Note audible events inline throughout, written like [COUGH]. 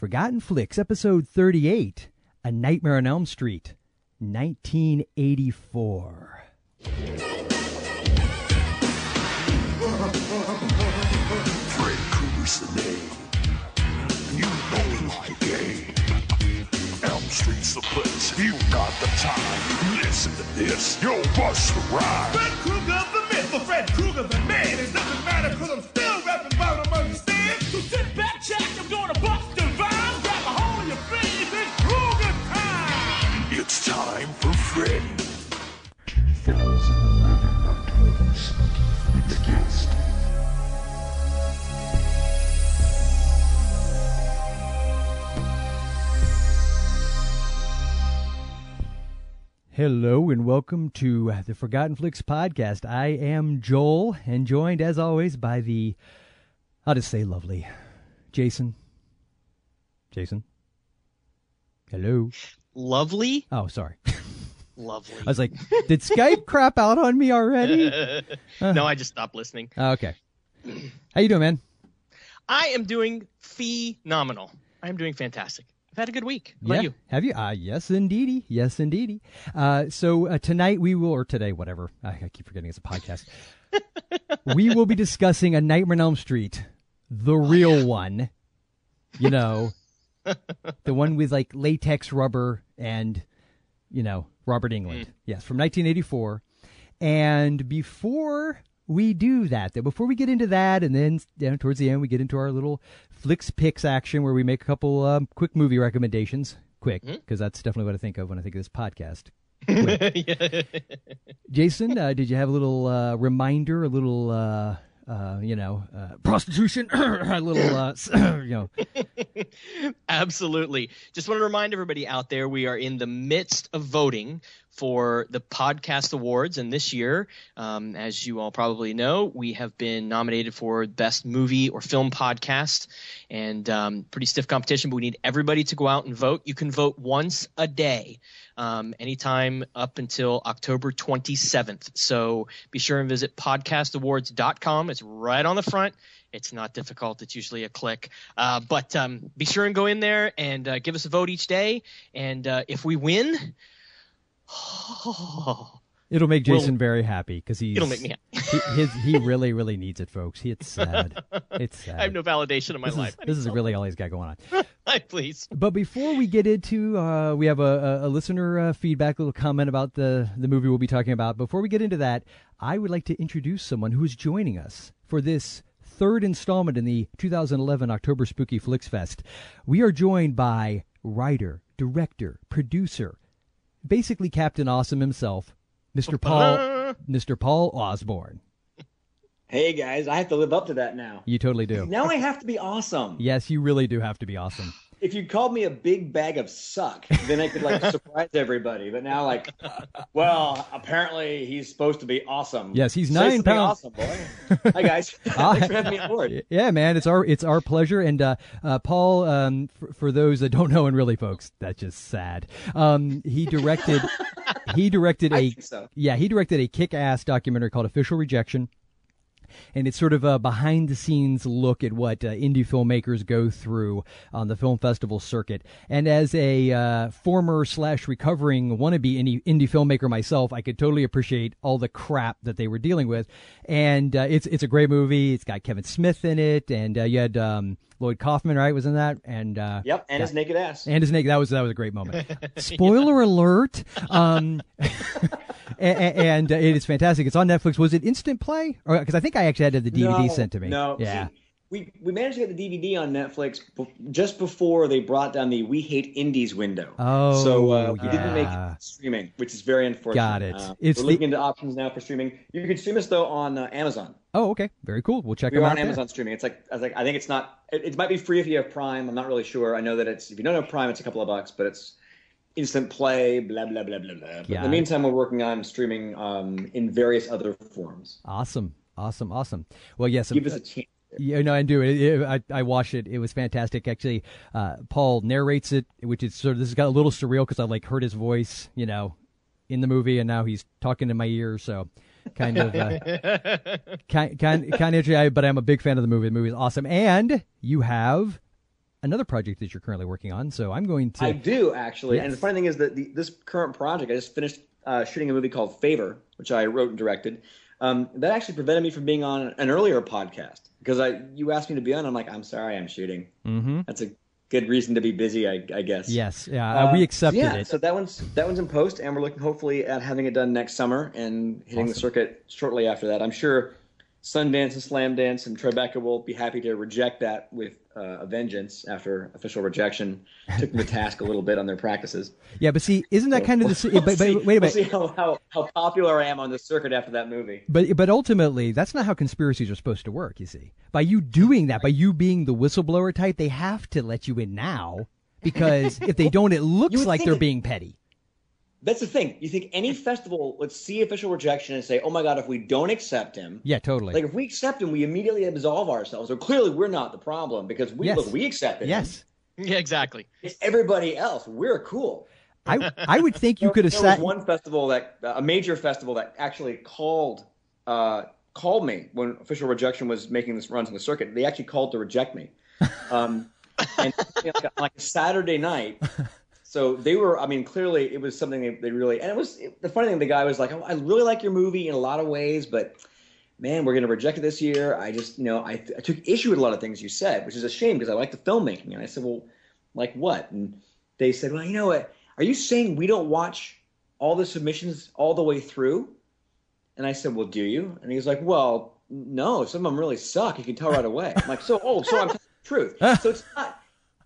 Forgotten Flix, episode 38 A Nightmare on Elm Street, 1984. Fred Krueger's the name. You know my game. Elm Street's the place. You got the time. Listen to this. Yo, bust the rhyme. Fred Krueger the myth, but Fred Krueger the man. It doesn't matter cause I'm still Hello and welcome to the Forgotten Flix podcast. I am Joel and joined as always by the, I'll just say lovely, Jason. Jason? Hello? Lovely, Oh, sorry. [LAUGHS] lovely. I was like, did Skype crap out on me already? [LAUGHS] no, I just stopped listening. Oh, okay. How you doing, man? I am doing phenomenal. I am doing fantastic. Had a good week. How about you? Have you? Uh, yes, indeedy. Yes, indeedy. Uh, so uh, tonight we will, or today, whatever. I, I keep forgetting it's a podcast. [LAUGHS] we will be discussing A Nightmare on Elm Street, the real one. You know, [LAUGHS] the one with like latex rubber and, you know, Robert Englund. Yes, from 1984. And before we do that, that before we get into that, and then you know, towards the end we get into our little flicks picks action where we make a couple um, quick movie recommendations. Quick, because that's definitely what I think of when I think of this podcast. [LAUGHS] Jason, uh, did you have a little uh, reminder, a little, uh, uh, you know, uh, prostitution, [COUGHS] a little, uh, [COUGHS] you know, [LAUGHS] Absolutely. Just want to remind everybody out there we are in the midst of voting for the Podcast Awards. And this year, um, as you all probably know, we have been nominated for Best Movie or Film Podcast. And um, pretty stiff competition, but we need everybody to go out and vote. You can vote once a day. Um, anytime up until October 27th. So be sure and visit podcastawards.com. It's right on the front. It's not difficult. It's usually a click. Uh, but um, be sure and go in there and uh, give us a vote each day. And uh, if we win, [LAUGHS] it'll make Well, Jason very happy because he's it'll make me happy. he, his, he really, really needs it, folks. He, it's sad. It's sad. [LAUGHS] I have no validation in my this life. is, this is really all he's got going on. [LAUGHS] Please. But before we get into, uh, we have a, a, a listener uh, feedback, little comment about the the movie we'll be talking about. Before we get into that, I would like to introduce someone who is joining us for this third installment in the 2011 October Spooky Flicks Fest. We are joined by writer, director, producer, basically Captain Awesome himself, Mr. [LAUGHS] Paul, Mr. Paul Osborne. Hey guys, I have to live up to that now. You totally do. Now I have to be awesome. Yes, you really do have to be awesome. If you called me a big bag of suck, then I could like [LAUGHS] surprise everybody. But now, like, well, apparently he's supposed to be awesome. Yes, he's Say nine pounds- Awesome, boy. Hi guys, [LAUGHS] [LAUGHS] thanks for having me on board. Yeah, man, it's our it's our pleasure. And uh, uh, Paul, um, for, for those that don't know, and really, folks, that's just sad. Um, he directed he directed a so. yeah he directed a kick ass documentary called Official Rejection. And it's sort of a behind the scenes look at what uh, indie filmmakers go through on the film festival circuit. And as a uh, former slash recovering wannabe indie, indie filmmaker myself, I could totally appreciate all the crap that they were dealing with. And uh, it's it's a great movie. It's got Kevin Smith in it, and you had um, Lloyd Kaufman, right, was in that. And uh, Yep, and his naked ass. and his naked. That was that was a great moment. [LAUGHS] [LAUGHS] Spoiler alert. Um, [LAUGHS] and, and uh, it is fantastic. It's on Netflix. Was it instant play? Or because I think I actually had the DVD no, sent to me. No, Yeah. We we managed to get the DVD on Netflix be- just before they brought down the "We Hate Indies" window. Oh, so uh, we didn't make yeah. streaming, which is very unfortunate. Got it. Uh, It's we're the- looking into options now for streaming. You can stream us though on uh, Amazon. Oh, okay. Very cool. We'll check We them are out. on there. Amazon streaming. It's like I was like I think it's not. It, it might be free if you have Prime. I'm not really sure. I know that it's if you don't have Prime, it's a couple of bucks, but it's instant play. Blah blah blah blah blah. But in the meantime, we're working on streaming um, in various other forms. Awesome. Awesome. Awesome. Well, yes. Give us a chance. Yeah, no, I do. It, it, I I watched it. It was fantastic. Actually, uh, Paul narrates it, which is sort of this has got a little surreal because I like heard his voice, you know, in the movie, and now he's talking in my ear. So, kind of, uh, [LAUGHS] kind kind kind of. interesting. But I'm a big fan of the movie. The movie is awesome, and you have another project that you're currently working on. So I'm going to. I do actually, and the funny thing is that the, this current project, I just finished uh, shooting a movie called Favor, which I wrote and directed. Um, that actually prevented me from being on an earlier podcast because I you asked me to be on. I'm like, I'm sorry, I'm shooting. Mm-hmm. That's a good reason to be busy, I, I guess. yes, yeah, uh, we accepted yeah, it. So that one's that one's in post, and we're looking hopefully at having it done next summer and hitting the circuit shortly after that. I'm sure Sundance and Slamdance and Tribeca will be happy to reject that with uh, a vengeance after official rejection took them to task a little bit on their practices. [LAUGHS] yeah, but see, isn't that kind of the? We'll but, see, but wait a minute. we'll see how, how, how popular I am on the circuit after that movie. But but ultimately, that's not how conspiracies are supposed to work. You see, by you doing that, by you being the whistleblower type, they have to let you in now because if they don't, it [LAUGHS] looks like they're it- being petty. That's the thing. You think any festival would see official rejection and say, "Oh my God, if we don't accept him, Yeah, totally. like if we accept him, we immediately absolve ourselves." Or clearly, we're not the problem because we Yes. look, we accepted him. yes, Yeah, exactly. It's everybody else. We're cool. I I would think you [LAUGHS] There- could have there sat. one festival that a major festival that actually called uh, called me when official rejection was making this runs on the circuit. They actually called to reject me, [LAUGHS] um, and you know, like, a, like a Saturday night. So they were. I mean, clearly it was something they, they really. And it was the funny thing. The guy was like, oh, "I really like your movie in a lot of ways, but." Man, we're going to reject it this year. I just, you know, I, I took issue with a lot of things you said, which is a shame because I like the filmmaking. And I said, well, like what? And they said, well, you know what? Are you saying we don't watch all the submissions all the way through? And I said, well, do you? And he was like, well, no, some of them really suck. You can tell right away. I'm like, so, oh, so I'm telling the truth. [LAUGHS] So it's not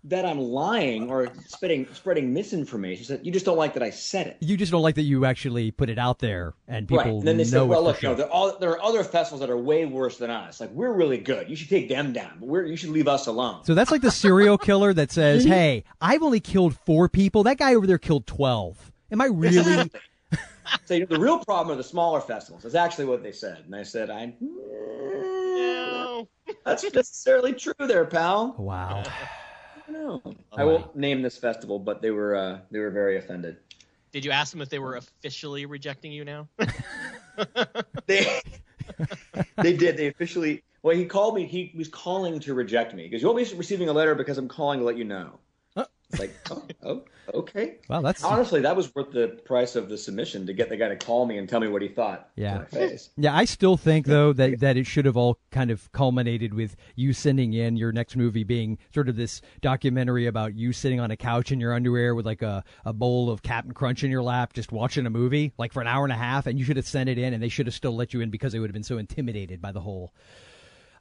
that I'm lying or spreading spreading misinformation. That you just don't like that I said it. You just don't like that you actually put it out there and people right. And then they know said, well, look, for you know, there, are all, there are other festivals that are way worse than us. Like, we're really good. You should take them down, but we're, you should leave us alone. So that's like the serial killer that [LAUGHS] says, "Hey, I've only killed four people. That guy over there killed 12. Am I really?" [LAUGHS] [LAUGHS] So you know, the real problem are the smaller festivals. That's actually what they said. And I said, I No. that's necessarily true there, pal. wow. I won't name this festival, but they were uh, they were very offended. Did you ask them if they were officially rejecting you now? [LAUGHS] They [LAUGHS] they did. They officially. Well, he called me. He was calling to reject me because you won't be receiving a letter because I'm calling to let you know. It's like, oh, oh, okay. Well, that's Honestly, that was worth the price of the submission to get the guy to call me and tell me what he thought. Yeah. Yeah, I still think though that that it should have all kind of culminated with you sending in your next movie being sort of this documentary about you sitting on a couch in your underwear with like a, a bowl of Captain Crunch in your lap, just watching a movie like for an hour and a half, and you should have sent it in, and they should have still let you in because they would have been so intimidated by the whole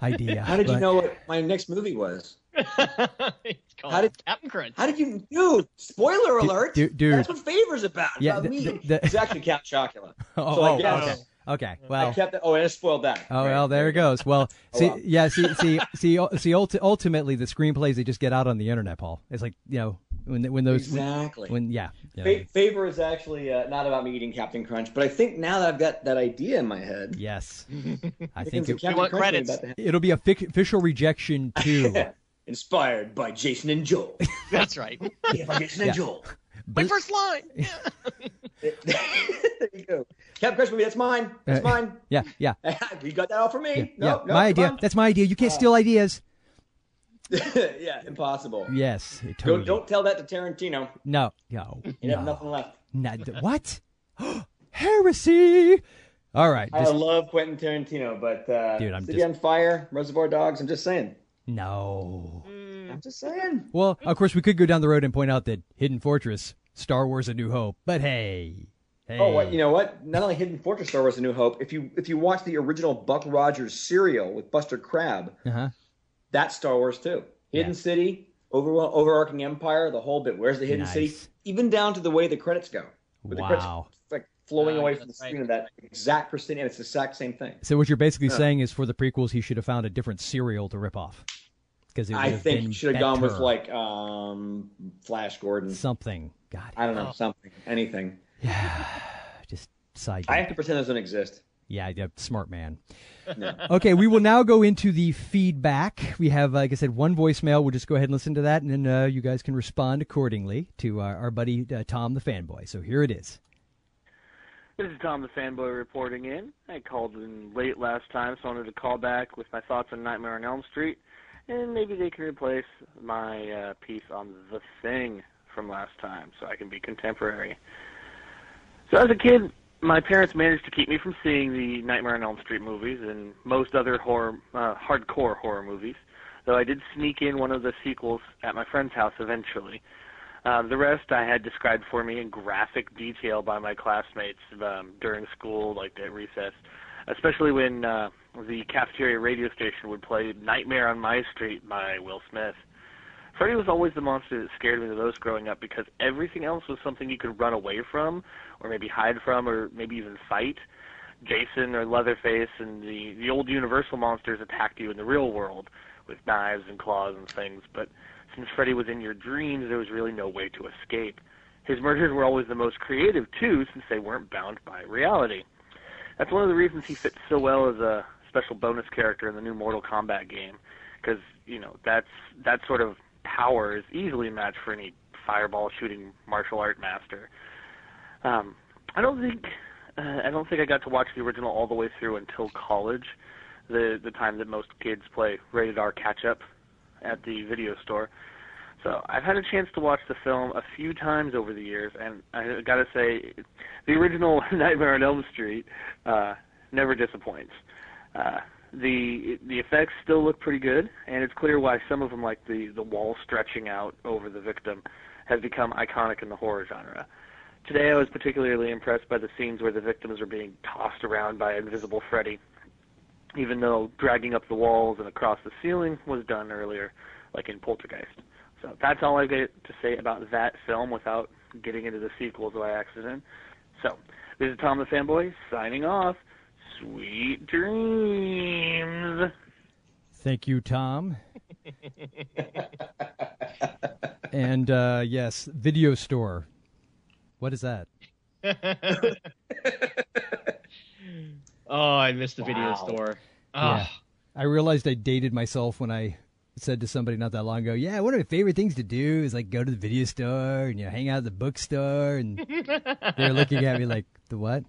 idea. How did you know what my next movie was? [LAUGHS] it's called How did- Captain Crunch. How did you, dude? Spoiler alert! dude- dude. That's what Favor's about. It's Yeah, about the- me. the- the- it's actually Count Chocula. [LAUGHS] Oh, So I oh, guess- okay. Okay. I Well, kept that. Oh, and I spoiled that. Oh Right. well, there it goes. Well, [LAUGHS] see, well. yeah, see, [LAUGHS] see, see, see. Ulti- ultimately, the screenplays they just get out on the internet, Paul. It's like you know when when those Exactly. when yeah, yeah. Fa- Favor is actually uh, not about me eating Captain Crunch, but I think now that I've got that idea in my head, yes, [LAUGHS] I think of it, Captain want Crunch being credits. about to happen. it'll be a fic- official rejection too. Inspired by Jason and Joel. That's right. yeah, by Jason and Joel. My first line. There you go. Captain Crunch movie. That's mine. That's Uh, mine. yeah, yeah, [LAUGHS] you got that all from me? yeah. No, no, my idea. That's my idea. You can't steal ideas. [LAUGHS] yeah, impossible. Yes, totally. Don't don't tell that to Tarantino. no, no, You have no. nothing left. Not- what? [GASPS] Heresy. All right, I just love Quentin Tarantino, but uh, Dude, I'm City just- on Fire, Reservoir Dogs. I'm just saying. no. I'm just saying. Well, of course, we could go down the road and point out that Hidden Fortress, Star Wars: A New Hope, but hey, hey, Oh, what, you know what? Not only Hidden Fortress Star Wars: A New Hope. If you if you watch the original Buck Rogers serial with Buster Crabbe, uh-huh. that's Star Wars too. Hidden Yeah. City, over, overarching empire, the whole bit. Where's the Hidden Nice. City? Even down to the way the credits go. With the credits Wow. like flowing Oh, away yeah, from the that's right. screen of that exact pristine, and it's the exact same thing. So what you're basically saying is, for the prequels, he should have found a different serial to rip off, because I think you should have gone with like um, Flash Gordon. something. God, I don't know, something, anything. [SIGHS] just side. I have to pretend those don't exist. Yeah, yeah, smart man. [LAUGHS] okay, we will now go into the feedback. We have, like I said, one voicemail. We'll just go ahead and listen to that, and then uh, you guys can respond accordingly to our, our buddy uh, Tom the fanboy. So here it is. This is Tom the Fanboy reporting in. I called in late last time, so I wanted to call back with my thoughts on Nightmare on Elm Street. and maybe they can replace my uh, piece on The Thing from last time, so I can be contemporary. So as a kid, my parents managed to keep me from seeing the Nightmare on Elm Street movies and most other horror, uh, hardcore horror movies. Though I did sneak in one of the sequels at my friend's house eventually. Uh, the rest I had described for me in graphic detail by my classmates um, during school, like at recess, especially when uh, the cafeteria radio station would play Nightmare on My Street by Will Smith. Freddy was always the monster that scared me the most growing up because everything else was something you could run away from, or maybe hide from, or maybe even fight. Jason or Leatherface and the the old Universal monsters attacked you in the real world with knives and claws and things, but since Freddy was in your dreams, there was really no way to escape. His murders were always the most creative too, since they weren't bound by reality. That's one of the reasons he fits so well as a special bonus character in the new Mortal Kombat game, because you know that's that sort of power is easily matched for any fireball shooting martial art master. Um, I don't think uh, I don't think I got to watch the original all the way through until college, the the time that most kids play rated R catch up at the video store. So I've had a chance to watch the film a few times over the years, and I gotta say, the original [LAUGHS] Nightmare on Elm Street uh, never disappoints. Uh, the the effects still look pretty good, and it's clear why some of them, like the the wall stretching out over the victim, have become iconic in the horror genre. Today, I was particularly impressed by the scenes where the victims are being tossed around by invisible Freddy, even though dragging up the walls and across the ceiling was done earlier, like in Poltergeist. So that's all I get to say about that film without getting into the sequels by accident. So, this is Tom the Fanboy signing off. Sweet dreams. Thank you, Tom. and uh, yes, video store. What is that? [LAUGHS] Oh, I missed the video store. Yeah. Ah, I realized I dated myself when I said to somebody not that long ago, "Yeah, one of my favorite things to do is like go to the video store and you know hang out at the bookstore." And they're looking at me like, "The what?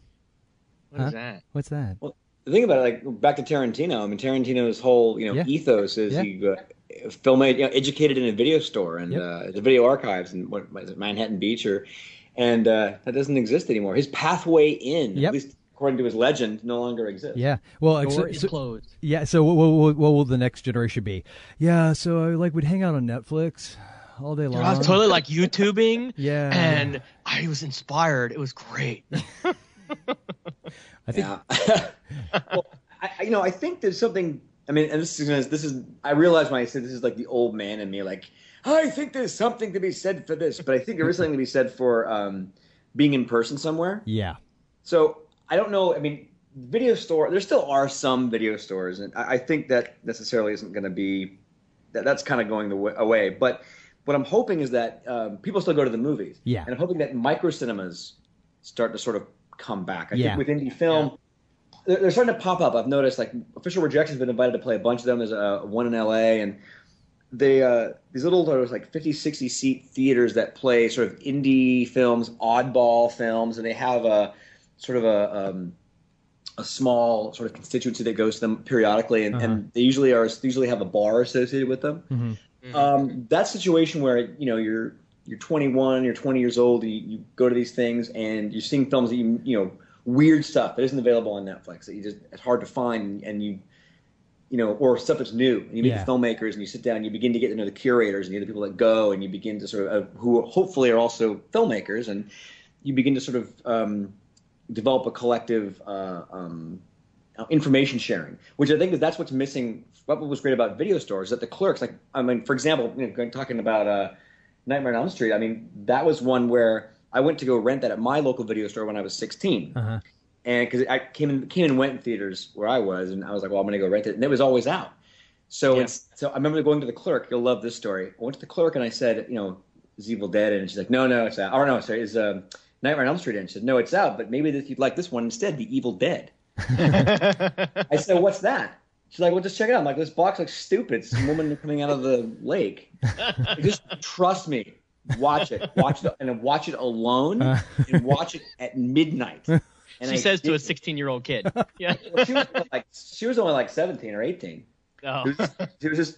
What is Huh? that? What's that?" The thing about it, like back to Tarantino. I mean, Tarantino's whole you know Yeah. ethos is Yeah. you uh, film it, you know, educated in a video store and Yep. uh, the video archives and what, what is it, Manhattan Beach or, and uh, that doesn't exist anymore. His pathway in, Yep. at least according to his legend, no longer exists. Yeah. Well, Door is so- closed. yeah. So what, what, what, what will the next generation be? Yeah. So I like would hang out on Netflix all day long. I was totally like YouTubing. [LAUGHS] Yeah. And I was inspired. It was great. [LAUGHS] [LAUGHS] I think Yeah. [LAUGHS] well, I, you know, I think there's something. I mean, and this is this is. I realize when I say this is like the old man in me, like I think there's something to be said for this, but I think there is something to be said for um, being in person somewhere. yeah. So I don't know. I mean, video store. There still are some video stores, and I, I think that necessarily isn't going to be. That, that's kind of going the way, away. But what I'm hoping is that um, people still go to the movies. Yeah. And I'm hoping that micro cinemas start to sort of come back. I Yeah. think with indie film. They're, they're starting to pop up. I've noticed, like Official Rejection's been invited to play a bunch of them. There's uh, one in LA, and they uh, these little there's like 50, 60 seat theaters that play sort of indie films, oddball films, and they have a sort of a um, a small sort of constituency that goes to them periodically, and, Uh-huh. and they usually are usually have a bar associated with them. Mhm. Um, that situation where you know you're you're 21, you're 20 years old, you, you go to these things and you're seeing films that you you know weird stuff that isn't available on Netflix that you just it's hard to find, and you you know, or stuff that's new. And you meet Yeah. the filmmakers, and you sit down, and you begin to get to know the curators and the other people that go, and you begin to sort of uh, who hopefully are also filmmakers, and you begin to sort of um, develop a collective uh, um, uh, information sharing, which I think is that's what's missing. What was great about video stores that the clerks, like I mean, for example, you know, talking about uh, Nightmare on Elm Street. I mean, that was one where I went to go rent that at my local video store when I was 16 Uh-huh. and because I came in, came and went in theaters where I was, and I was like, well, I'm going to go rent it, and it was always out. So Yeah. it's so I remember going to the clerk. You'll love this story. I went to the clerk and I said, you know, is Evil Dead? And she's like, no, no, it's out. Or no, sorry, is um, Nightmare on Elm Street? And she said, no, it's out, but maybe this, you'd like this one instead, The Evil Dead. [LAUGHS] I said, what's that? She's like, well, just check it out. I'm like, this box looks stupid. It's a woman coming out of the lake. just trust me. Watch it. Watch it and watch it alone and watch it at midnight. And she I says to a 16 year old kid. Yeah. Well, she was only like she was only like 17 or 18. Oh. It was, she was just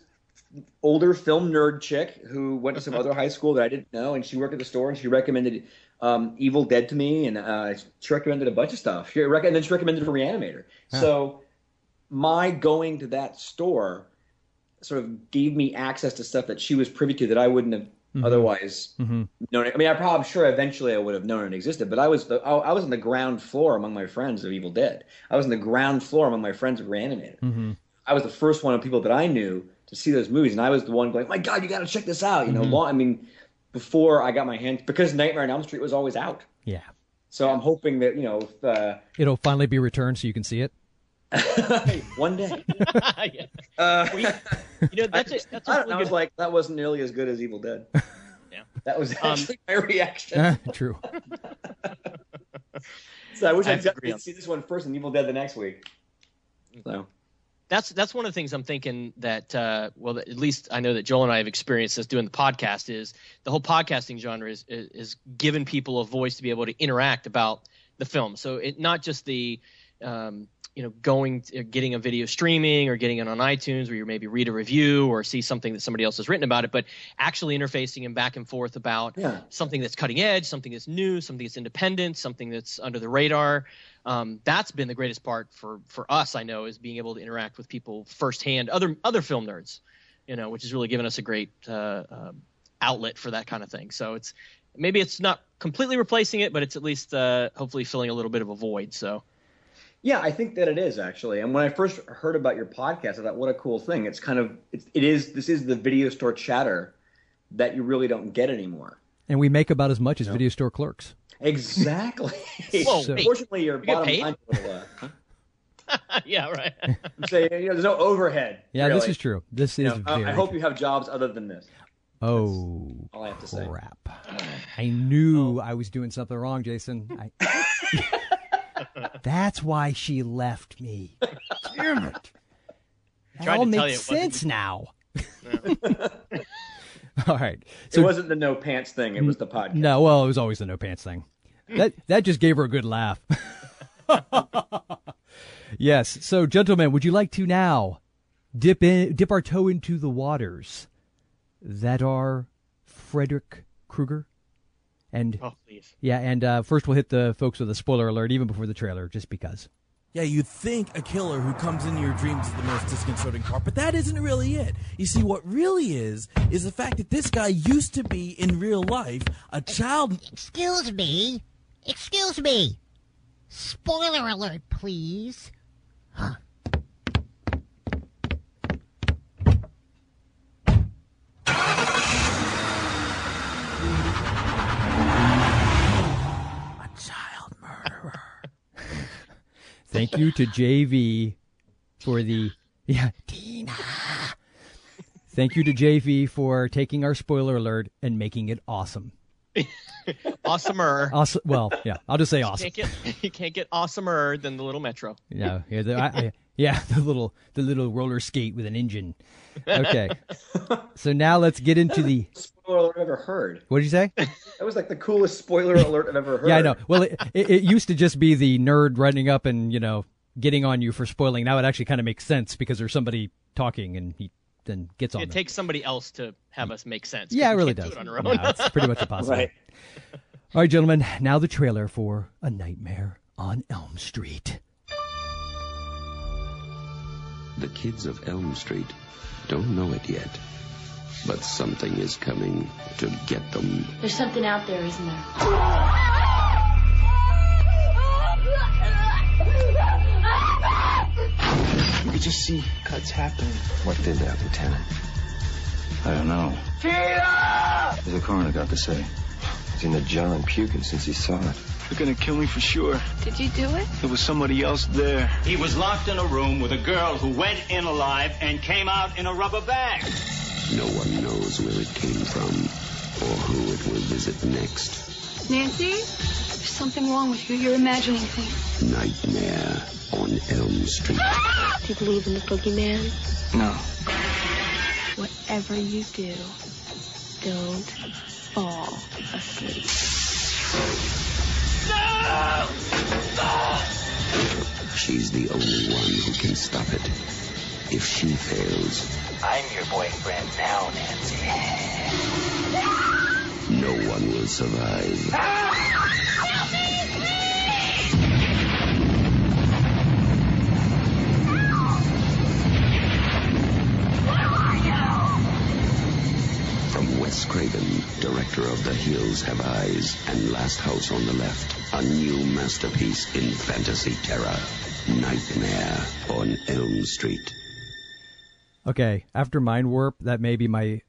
older film nerd chick who went to some other high school that I didn't know, and she worked at the store, and she recommended um, Evil Dead to me, and uh, she recommended a bunch of stuff. She rec- and then she recommended a Reanimator. So my going to that store sort of gave me access to stuff that she was privy to that I wouldn't have mm-hmm. otherwise mm-hmm. known. I mean, I probably, I'm sure eventually I would have known it existed, but I was the, I I was on the ground floor among my friends of Evil Dead. I was on the ground floor among my friends of Reanimator. Mm-hmm. I was the first one of people that I knew to see those movies, and I was the one going, "My God, you got to check this out!" You know, long, I mean, before I got my hands because Nightmare on Elm Street was always out. Yeah. So I'm hoping that you know if, uh, It'll finally be returned so you can see it. One day. [LAUGHS] Yeah. Uh, We- you know, that's [LAUGHS] a, that's a I, really don't I was good. like, that wasn't nearly as good as Evil Dead. [LAUGHS] Yeah. That was Um, my reaction. True. So I wish I would agree on- see this one first and Evil Dead the next week. So that's that's one of the things I'm thinking that uh, well at least I know that Joel and I have experienced this doing the podcast is the whole podcasting genre is, is is given people a voice to be able to interact about the film. So it not just the um, you know going to, getting a video streaming or getting it on iTunes where you maybe read a review or see something that somebody else has written about it, but actually interfacing and back and forth about Yeah. something that's cutting edge, something that's new, something that's independent, something that's under the radar. Um, that's been the greatest part for for us. I know is being able to interact with people firsthand, other other film nerds, you know, which has really given us a great uh, um outlet for that kind of thing. So it's maybe it's not completely replacing it, but it's at least uh, hopefully filling a little bit of a void. So yeah, I think that it is actually. And when I first heard about your podcast, I thought, what a cool thing. It's kind of it's, it is this is the video store chatter that you really don't get anymore. And we make about as much as video store clerks. Exactly. [LAUGHS] Whoa, So- wait, Fortunately, your get bottom paid? line will, uh, huh? [LAUGHS] yeah, right. say you know, there's no overhead. Yeah, this is true. This You is know, I- very I hope true. you have jobs other than this. Oh, All I have to say. crap. I knew I was doing something wrong, Jason. I... [LAUGHS] That's why she left me. Damn it. That all to tell makes you it wasn't- sense now. [LAUGHS] all right. it wasn't the no pants thing. It was the podcast. No, well, it was always the no pants thing. That that just gave her a good laugh. [LAUGHS] yes. So, gentlemen, would you like to now dip in, dip our toe into the waters that are Frederick Krueger? And Oh, please. yeah, and uh, first we'll hit the folks with a spoiler alert, even before the trailer, just because. Yeah, you'd think a killer who comes into your dreams is the most disconcerting part, but that isn't really it. You see, what really is, is the fact that this guy used to be, in real life, a child. Excuse me. Excuse me. Spoiler alert, please. A child murderer. Thank you to JV for the yeah Tina. Thank you to JV for taking our spoiler alert and making it awesome. [LAUGHS] Awesomer. Awesome. Well, yeah, I'll just say awesome. Can't get you can't get awesomer than the little Metro. Yeah, yeah, the, I, I, yeah, the little the little roller skate with an engine. Okay, [LAUGHS] so now let's get into the. Spoiler alert I've ever heard. What did you say? That was like the coolest spoiler alert I've ever heard. Yeah, I know. Well, it, it, it used to just be the nerd running up and you know getting on you for spoiling. Now it actually kind of makes sense because there's somebody talking and he then gets on. It them. takes somebody else to have us make sense. yeah, it really does. Do it on our No, it's pretty much impossible. Right. [LAUGHS] All right, gentlemen. Now the trailer for A Nightmare on Elm Street. The kids of Elm Street don't know it yet, but something is coming to get them. There's something out there, isn't there? You could just see cuts happening. What did that, Lieutenant? I don't know. Tina! What's the coroner got to say? He's in the John puking since he saw it. They're gonna kill me for sure. Did you do it? There was somebody else there. He was locked in a room with a girl who went in alive and came out in a rubber bag. No one knows where it came from or who it will visit next. Nancy? There's something wrong with you. You're imagining things. Nightmare on Elm Street. [GASPS] Do you believe in the boogeyman? No. Whatever you do, don't fall asleep. No! She's the only one who can stop it. If she fails, I'm your boyfriend now, Nancy. No one will survive. Where are we? From Wes Craven, director of The Hills Have Eyes and Last House on the Left, a new masterpiece in fantasy terror, Nightmare on Elm Street. Okay, after Mind Warp, that may be my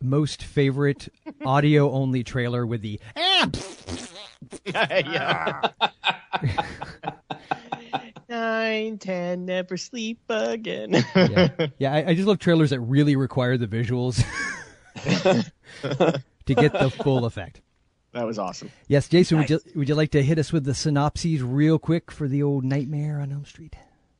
most favorite [LAUGHS] audio only trailer with the [LAUGHS] yeah. [LAUGHS] Nine, ten, never sleep again. yeah, yeah I, I just love trailers that really require the visuals to get the full effect. That was awesome. Yes, Jason, would you would you like to hit us with the synopses real quick for the old Nightmare on Elm Street?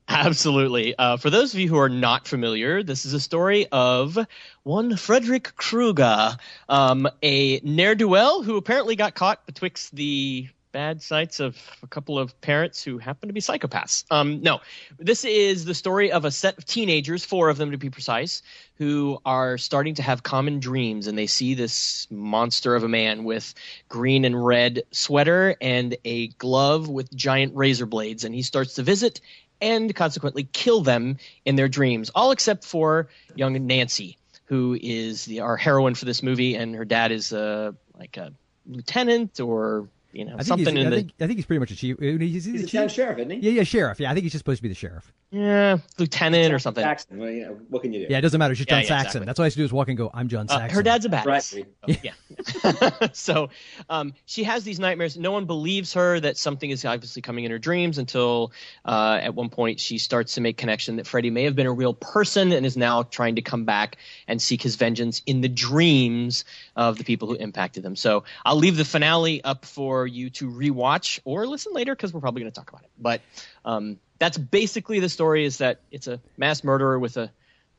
Absolutely. Uh, for those of you who are not familiar, this is a story of one Frederick Krueger, um, a ne'er do well who apparently got caught betwixt the bad sights of a couple of parents who happen to be psychopaths. Um, no, this is the story of a set of teenagers, four of them to be precise, who are starting to have common dreams, and they see this monster of a man with green and red sweater and a glove with giant razor blades, and he starts to visit and consequently kill them in their dreams, all except for young Nancy, who is the, our heroine for this movie, and her dad is uh, like a lieutenant or you know I think, something he's, in I, the think, I think he's pretty much a chief. He's, He's a town sheriff, isn't he? Yeah, yeah, sheriff. Yeah, I think he's just supposed to be the sheriff. yeah lieutenant or something. Saxon. Well, you know, what can you do? Yeah, it doesn't matter. She's Yeah, John yeah, Saxon. exactly. That's all I have to do is walk and go. I'm John Uh, Saxon. her dad's a badass. Right. yeah. [LAUGHS] so um, she has these nightmares. No one believes her that something is obviously coming in her dreams until uh, at one point she starts to make connection that Freddy may have been a real person and is now trying to come back and seek his vengeance in the dreams of the people who impacted them. So I'll leave the finale up for you to rewatch or listen later because we're probably going to talk about it. But um, that's basically the story: is that it's a mass murderer with a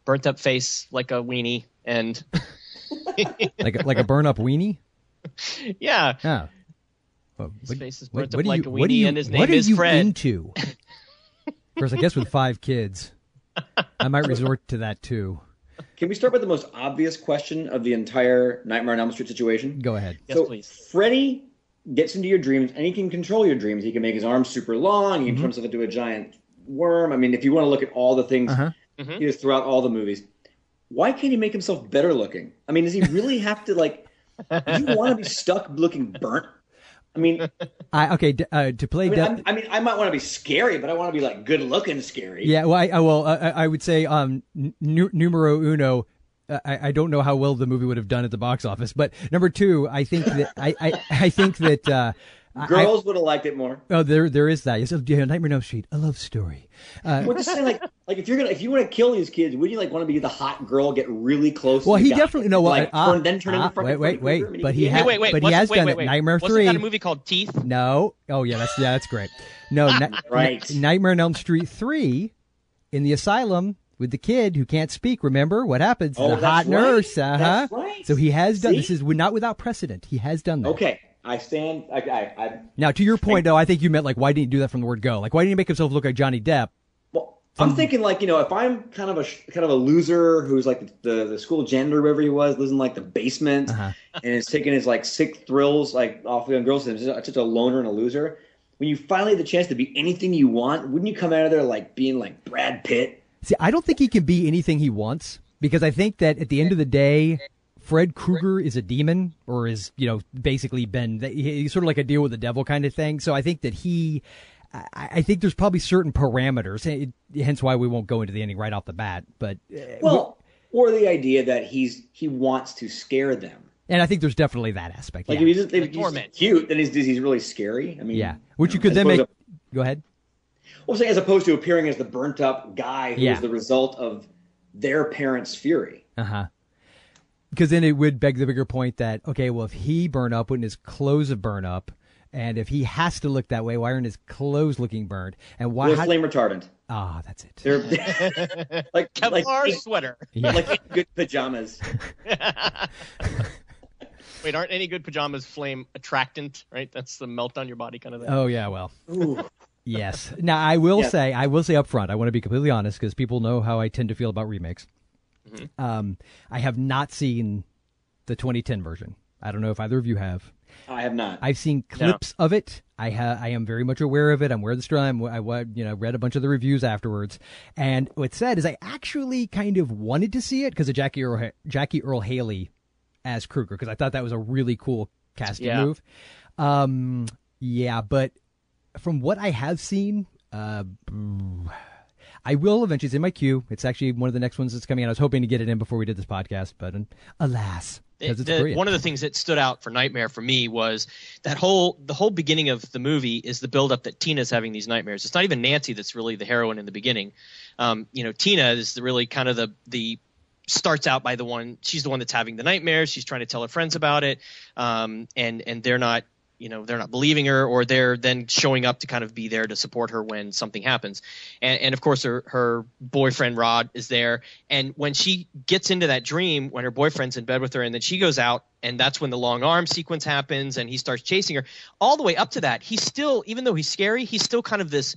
burnt up face like a weenie and [LAUGHS] like a, like a burn up weenie. yeah Yeah. Well, His what- face is burnt what up like you- a weenie you- and his what name are is you Fred. into? [LAUGHS] Of course, I guess with five kids, I might resort to that too. Can we start with the most obvious question of the entire Nightmare on Elm Street situation? Go ahead. Yes, so please. Freddy gets into your dreams and he can control your dreams. He can make his arms super long. He can turn himself into a giant worm. I mean, if you want to look at all the things Uh-huh. Mhm. he does throughout all the movies, why can't he make himself better looking? I mean, does he really have to like? Do [LAUGHS] you want to be stuck looking burnt? I mean, [LAUGHS] I okay d- uh, to play. I mean, I'm- mean, I might want to be scary, but I want to be like good looking scary. Yeah, well, I, I well, I, I would say um, nu- numero uno. uh, I, I don't know how well the movie would have done at the box office, but number two, I think that I, I, [LAUGHS] I think that uh, I- Girls would have liked it more. oh, there there is that. Yes, yeah, Nightmare on Elm Street, a love story. Uh, We're just saying, like, [LAUGHS] like if you're gonna, if you want to kill these kids, would you like want to be the hot girl, get really close? well, to he the definitely no. Well, like, uh, turn, then turn uh, into fucking wait, wait, wait. Krueger? I mean, But he yeah. has, wait, wait, but he has wait, done wait, it. wait. Nightmare Wasn't Three. that a movie called Teeth? No. Oh yeah, that's yeah, that's great. No, [LAUGHS] Ni- Right. Nightmare on Elm Street three, in the asylum with the kid who can't speak. Remember what happens? Oh, the that's hot right. nurse. Uh huh. Right. So he has done. See? This is not without precedent. He has done that. Okay, I stand. I, I, I Now, to your point, though, I think you meant like, why didn't he do that from the word go? Like, why didn't he make himself look like Johnny Depp? well, I'm thinking like you know, if I'm kind of a kind of a loser who's like the the school janitor, wherever he was, lives in like the basement, Uh-huh. and is taking his like sick thrills like off young girls, and just such a loner and a loser. When you finally have the chance to be anything you want, wouldn't you come out of there like being like Brad Pitt? See, I don't think he can be anything he wants because I think that at the end of the day, Fred Krueger is a demon or is, you know, basically been, he's sort of like a deal with the devil kind of thing. So I think that he, I, I think there's probably certain parameters, it, hence why we won't go into the ending right off the bat. But, uh, Well, or the idea that he's he wants to scare them. and I think there's definitely that aspect. Like yeah. if he's just, if he's torment. cute, then he's he's really scary. I mean, yeah. Which you could then make, to- go ahead. Well, I'm as opposed to appearing as the burnt up guy who is Yeah. the result of their parents' fury. Uh huh. Because then it would beg the bigger point that okay, well, if he burn up, wouldn't his clothes have burn up? And if he has to look that way, why aren't his clothes looking burned? And why? They're how- flame retardant. Ah, that's it. They're [LAUGHS] like Kevlar like sweater. Yeah. like good pajamas. [LAUGHS] Wait, aren't any good pajamas flame attractant? Right, that's the melt on your body kind of thing. Oh yeah, well, yes. Now I will Yeah. say, I will say up front, I want to be completely honest because people know how I tend to feel about remakes. Um, I have not seen the 2010 version. I don't know if either of you have. I have not. I've seen clips of it. I ha- I am very much aware of it. I'm aware of the story. I'm, I you know read a bunch of the reviews afterwards, and what's said is I actually kind of wanted to see it because of Jackie Earle Jackie Earle Haley as Krueger because I thought that was a really cool casting Yeah. move. Um, yeah, but from what I have seen, uh, I will eventually. It's in my queue. It's actually one of the next ones that's coming out. I was hoping to get it in before we did this podcast, but um, alas, because it's the- one of the things that stood out for Nightmare for me was that whole the whole beginning of the movie is the buildup that Tina's having these nightmares. It's not even Nancy that's really the heroine in the beginning. Um, you know, Tina is the really kind of the the starts out by the one she's the one that's having the nightmares. She's trying to tell her friends about it, um, and and they're not you know they're not believing her or they're then showing up to kind of be there to support her when something happens. And, and of course her, her boyfriend rod is there. And when she gets into that dream when her boyfriend's in bed with her and then she goes out and that's when the long arm sequence happens and he starts chasing her. All the way up to that he's still even though he's scary he's still kind of this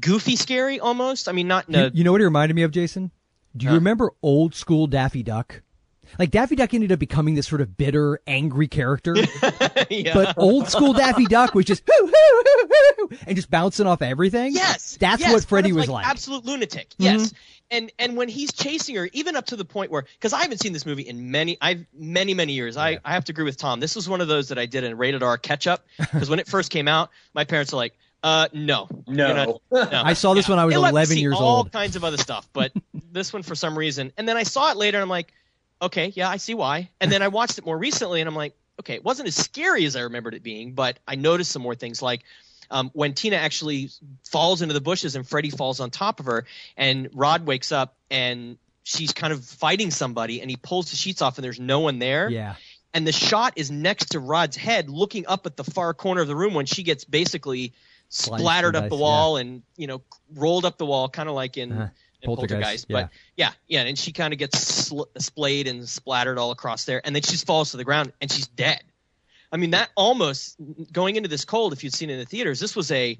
goofy scary almost. I mean not in You, a you know what he reminded me of, Jason? Do you remember old school Daffy Duck? Like Daffy Duck ended up becoming this sort of bitter, angry character, [LAUGHS] yeah. but old school Daffy Duck was just hoo, hoo, hoo, hoo, and just bouncing off everything. Yes, that's yes, what kind Freddy was like. like. Absolute lunatic. Mhm. Yes. And and when he's chasing her, even up to the point where, because I haven't seen this movie in many, I've many many years. I I have to agree with Tom. This was one of those that I did in rated R catch up because when it first came out, my parents were like, uh, no, No. not- no. [LAUGHS] I saw this when I was They 11 years all old. All kinds of other stuff, but [LAUGHS] this one for some reason. And then I saw it later, and I'm like, okay, yeah, I see why. And then I watched it more recently, and I'm like, okay, it wasn't as scary as I remembered it being, but I noticed some more things like um, when Tina actually falls into the bushes and Freddy falls on top of her, and Rod wakes up and she's kind of fighting somebody, and he pulls the sheets off, and there's no one there. Yeah. And the shot is next to Rod's head, looking up at the far corner of the room when she gets basically splattered up the wall and you know rolled up the wall, kind of like in, Uh-huh. In Poltergeist, Poltergeist. But yeah, yeah, and she kind of gets sl- splayed and splattered all across there, and then she just falls to the ground and she's dead. I mean, that almost going into this cold. If you'd seen it in the theaters, this was a.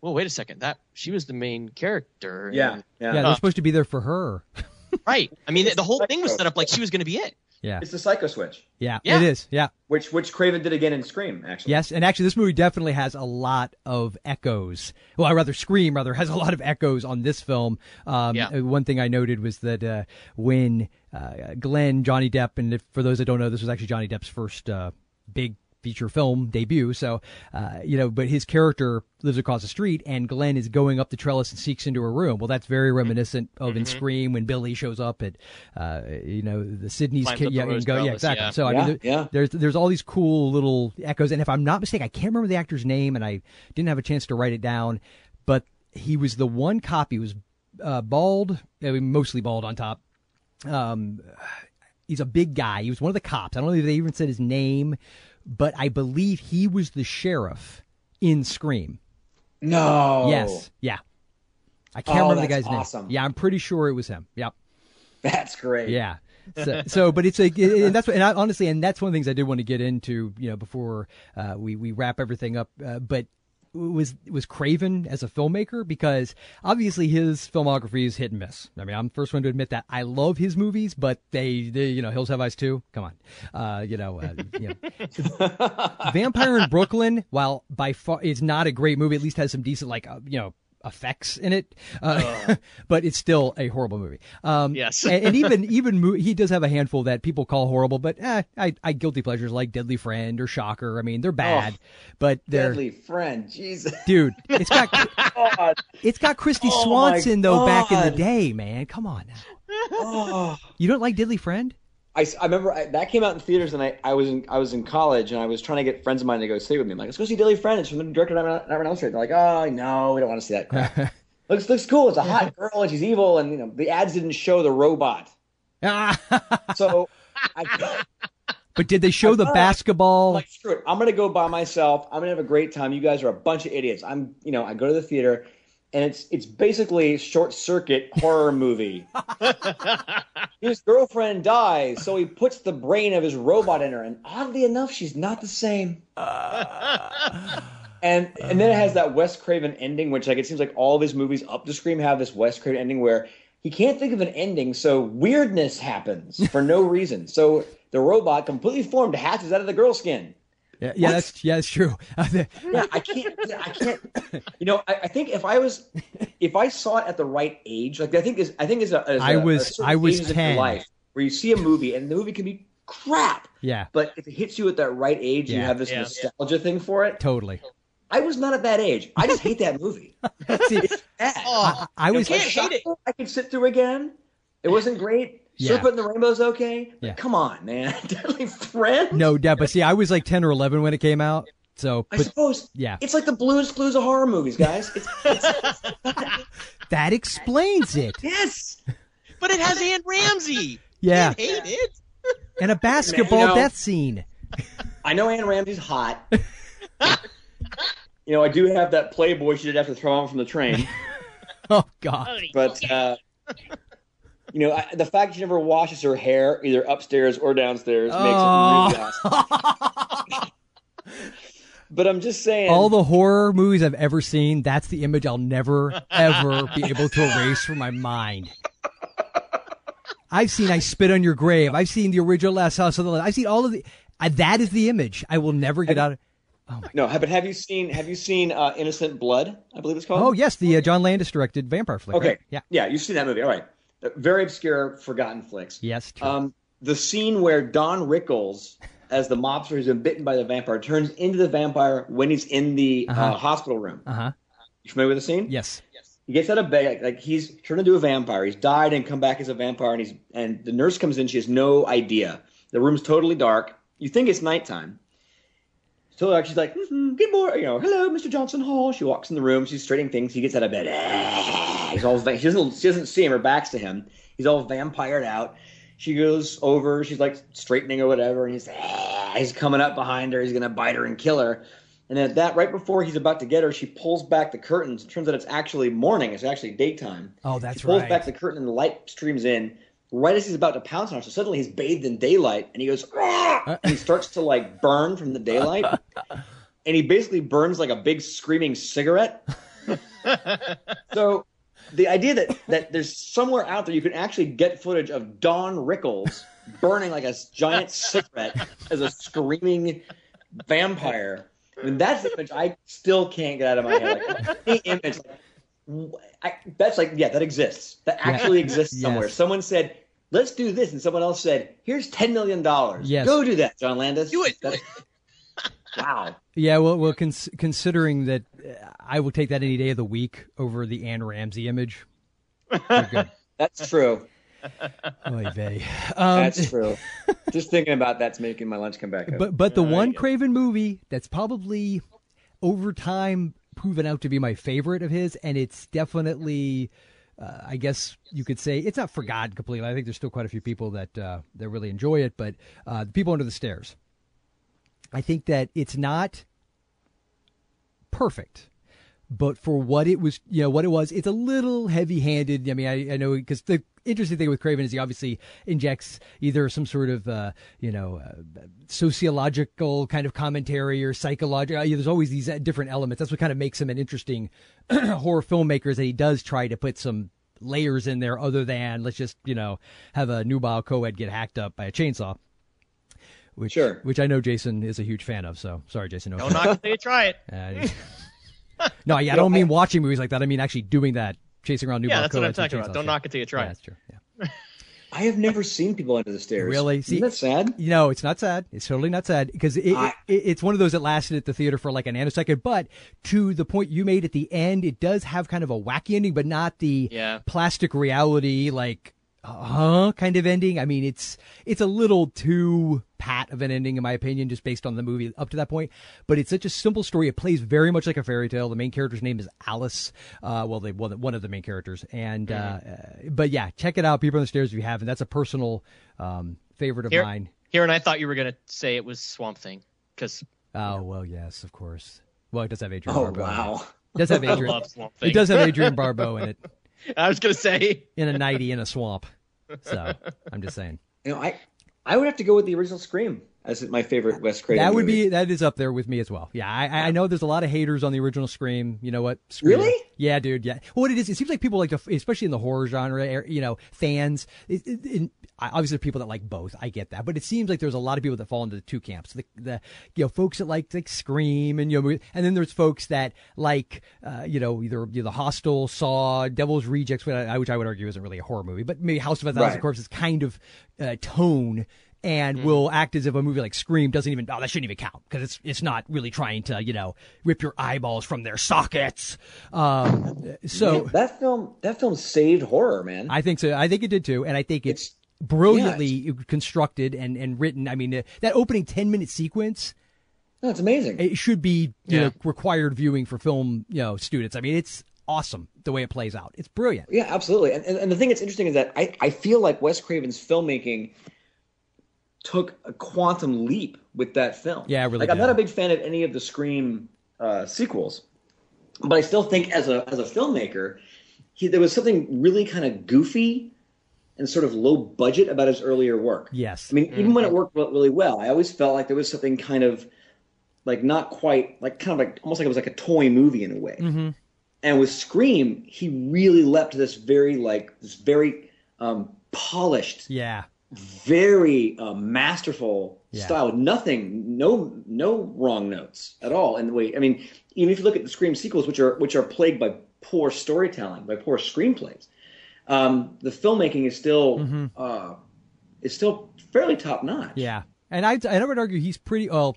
Well, wait a second. That she was the main character. Yeah, and- yeah. Yeah, they're supposed to be there for her. right. I mean, the whole thing was set up like she was going to be it. Yeah. It's the Psycho Switch, Yeah, Yeah. it is. Yeah. which which Craven did again in Scream. Actually, Yes, and actually, this movie definitely has a lot of echoes. Well, I rather Scream rather has a lot of echoes on this film. Um, Yeah. uh, One thing I noted was that uh, when uh, Glenn Johnny Depp, and if, for those that don't know, this was actually Johnny Depp's first uh, big feature film debut. So, uh, you know, but his character lives across the street, and Glenn is going up the trellis and seeks into a room. Well, that's very reminiscent of in Scream when Billy shows up at, uh, you know, the Sidney's kid. Yeah, and rose go, yeah, exactly. yeah. So I Yeah, mean, there- yeah. there's there's all these cool little echoes, and if I'm not mistaken, I can't remember the actor's name, and I didn't have a chance to write it down, but he was the one cop. He was uh, bald, I mean, mostly bald on top. Um, he's a big guy. He was one of the cops. I don't know if they even said his name, but I believe he was the sheriff in Scream. no, Yes, yeah. I can't Oh, remember the guy's awesome. name. Yeah, I'm pretty sure it was him. Yep. that's great. Yeah. So, so, but it's like, and that's what, and I, honestly, and that's one of the things I did want to get into, you know, before uh, we we wrap everything up. Uh, but was was Craven as a filmmaker because obviously his filmography is hit and miss. I mean, I'm the first one to admit that. I love his movies, but they, they you know, Hills Have Eyes too. Come on, uh, you know, uh, you know. [LAUGHS] Vampire in Brooklyn, while by far it's not a great movie, at least has some decent like uh, you know effects in it, uh, [LAUGHS] but it's still a horrible movie. Um, Yes. and, and even [LAUGHS] even mo- he does have a handful that people call horrible, but eh, I, I guilty pleasures like Deadly Friend or Shocker. I mean, they're bad, but they're Deadly friend, Jesus. dude. It's got [LAUGHS] it's got Kristy Oh, Swanson though back in the day, man. Come on now. Oh. You don't like Deadly Friend? I, I remember I, that came out in theaters, and I, I was in I was in college, and I was trying to get friends of mine to go see with me. I'm like, let's go see Deadly Friend. It's from the director of Nightmare on Elm Street. They're like, oh no, we don't want to see that crap. [LAUGHS] looks looks cool. It's a hot girl, and she's evil, and you know the ads didn't show the robot. [LAUGHS] So I, But did they show the I'm basketball? like, screw it. I'm gonna go by myself. I'm gonna have a great time. You guys are a bunch of idiots. I'm, you know, I go to the theater, and it's it's basically short circuit horror movie. [LAUGHS] his girlfriend dies, so he puts the brain of his robot in her, and oddly enough, she's not the same. Uh. And and then it has that Wes Craven ending, which like it seems like all of his movies up to Scream have this Wes Craven ending where he can't think of an ending, so weirdness happens for no reason. So the robot, completely formed, hatches out of the girl skin. Yeah, yeah, that's yeah, that's true. [LAUGHS] Yeah, I can't. yeah, I can't. You know, I, I think if I was, if I saw it at the right age, like I think is, I think is a, is I a- a was- certain I was ages 10. life where you see a movie and the movie can be crap, yeah, but if it hits you at that right age, and you have this Yeah. nostalgia thing for it. totally. I was not at that age. I just hate that movie. [LAUGHS] See, It's bad. Oh, I was can't hate it. I could sit through again. It wasn't great. Yeah. Serpent and the Rainbow's okay. Yeah. Come on, man. [LAUGHS] Deadly Friend. no, yeah, but see, I was like ten or eleven when it came out. So, I suppose. yeah. It's like the Blues Clues of horror movies, guys. It's, it's, [LAUGHS] that explains it. yes. But it has Anne Ramsey. Yeah, Hate it. [LAUGHS] and a basketball know- death scene. I know Anne Ramsey's hot. you know, I do have that Playboy she did have to throw on from the train. Oh God. But uh, you know, I, the fact she never washes her hair either upstairs or downstairs makes Oh. it really awesome. but I'm just saying, All the horror movies I've ever seen, that's the image I'll never, ever be able to erase from my mind. I've seen I Spit on Your Grave. I've seen the original Last House on the Left. I've seen all of the. Uh, that is the image I will never get out of. Oh no. But have you seen Have you seen uh, Innocent Blood? I believe it's called. Oh, yes, the uh, John Landis directed vampire flick. Okay. right? Yeah. Yeah, you've seen that movie. All right. Uh, Very obscure, forgotten flicks. Yes. True. Um, the scene where Don Rickles, as the mobster who's been bitten by the vampire, turns into the vampire when he's in the uh Uh-huh. hospital room. Uh huh. You familiar with the scene? Yes. He gets out of bed, like, like he's turned into a vampire. He's died and come back as a vampire, and he's and the nurse comes in. She has no idea. The room's totally dark. You think it's nighttime. Totally dark. She's like, mm "Good morning, you know, hello, Mr. Johnson Hall." She walks in the room. She's straightening things. He gets out of bed. Ah, He's all. She doesn't. She doesn't see him. Her back's to him. He's all vampired out. She goes over. She's like straightening or whatever, and he's ah, he's coming up behind her. He's gonna bite her and kill her. And at that, right before he's about to get her, she pulls back the curtains. It turns out it's actually morning. It's actually daytime. Oh, that's She pulls right. back the curtain and the light streams in. Right as he's about to pounce on her, so suddenly he's bathed in daylight, and he goes, "Ah!" [LAUGHS] and he starts to like burn from the daylight, [LAUGHS] and he basically burns like a big screaming cigarette. [LAUGHS] so, the idea that that there's somewhere out there you can actually get footage of Don Rickles burning like a giant cigarette as a screaming vampire. I mean, that's the image I still can't get out of my head. Like, any image, like, I, that's like, yeah, that exists. That actually exists [LAUGHS] Yes. somewhere. Someone said, "Let's do this," and someone else said, "Here's ten million dollars. Yes. Go do that, John Landis." Do it. That's- [LAUGHS] wow. Yeah, well, well, cons- considering that uh, I will take that any day of the week over the Anne Ramsey image. [LAUGHS] That's true. Oy vey. Um, That's true. Just thinking about that's making my lunch come back up. But but the one Craven movie that's probably over time proven out to be my favorite of his, and it's definitely, uh, I guess you could say, it's not forgotten completely. I think there's still quite a few people that uh, that really enjoy it, but uh, the people under the stairs. I think that it's not perfect. But for what it was, you know, what it was, it's a little heavy-handed. I mean, I, I know because the interesting thing with Craven is he obviously injects either some sort of, uh, you know, uh, sociological kind of commentary or psychological. there's always these uh, different elements. That's what kind of makes him an interesting [CLEARS THROAT] horror filmmaker. Is that he does try to put some layers in there other than let's just, you know, have a nubile co-ed get hacked up by a chainsaw. Which, Sure. which I know Jason is a huge fan of. So sorry, Jason. No Don't knock it till you try it. [LAUGHS] uh, [LAUGHS] no, yeah, I don't mean watching movies like that. I mean actually doing that, chasing around new Yeah, that's what I'm talking about. Don't Yeah. knock it till you try Yeah, it. that's true. Yeah. [LAUGHS] I have never seen people under the stairs. Really? See- Isn't that sad? You know, it's not sad. It's totally not sad because it, I- it, it's one of those that lasted at the theater for like a nanosecond. But to the point you made at the end, it does have kind of a wacky ending, but not the Yeah. plastic reality like huh kind of ending. I mean, it's it's a little too pat of an ending in my opinion, just based on the movie up to that point. But it's such a simple story. It plays very much like a fairy tale. The main character's name is Alice. Uh, well, they one, one of the main characters, and uh, uh, but yeah, check it out. People on the stairs if you haven't. That's a personal um, favorite of Here, mine. here, and I thought you were gonna say it was Swamp Thing because Oh well, yes, of course. Well, it does have Adrienne Oh Barbeau. in it. wow. [LAUGHS] It does have Adrienne. love Swamp Thing. it does have Adrienne Barbeau in it, [LAUGHS] I was gonna say in a nighty in a swamp. So I'm just saying You know, I I would have to go with the original Scream as my favorite Wes Craven. that would movie. be that is up there with me as well. Yeah, I, I know there's a lot of haters on the original Scream. You know what? Screw you. Really? Yeah, dude. Yeah. Well, what it is, it seems like people like to, especially in the horror genre, er, you know, fans. It, it, it, obviously, there are people that like both. I get that, but it seems like there's a lot of people that fall into the two camps. The, the you know, folks that like like Scream and you know, and then there's folks that like, uh, you know, either you know, the Hostel, Saw, Devil's Rejects, which I, which I would argue isn't really a horror movie, but maybe House of a Thousand Right. Corpses kind of uh, tone and will act as if a movie like Scream doesn't even oh that shouldn't even count because it's it's not really trying to you know rip your eyeballs from their sockets. Um, so Man, that film that film saved horror, man. I think so. I think it did too, and I think it's, brilliantly constructed and and written. I mean, uh, that opening ten minute sequence. That's amazing. It should be you Yeah. know required viewing for film you know students. I mean, it's awesome the way it plays out. It's brilliant. Yeah, absolutely. And, and, and the thing that's interesting is that I, I feel like Wes Craven's filmmaking took a quantum leap with that film. Yeah, I really Like I'm not a big fan of any of the Scream uh, sequels, but I still think as a as a filmmaker, he, there was something really kind of goofy and sort of low budget about his earlier work. Yes. I mean, even when it worked really well, I always felt like there was something kind of like not quite like kind of like almost like it was like a toy movie in a way. Mm-hmm. And with Scream, he really leapt to this very like this very um, polished, Yeah. very uh, masterful Yeah. style. Nothing, no, no wrong notes at all. in the way, I mean, even if you look at the Scream sequels, which are which are plagued by poor storytelling, by poor screenplays, um, the filmmaking is still Mm-hmm. uh, is still fairly top notch. Yeah, and I I would argue he's pretty well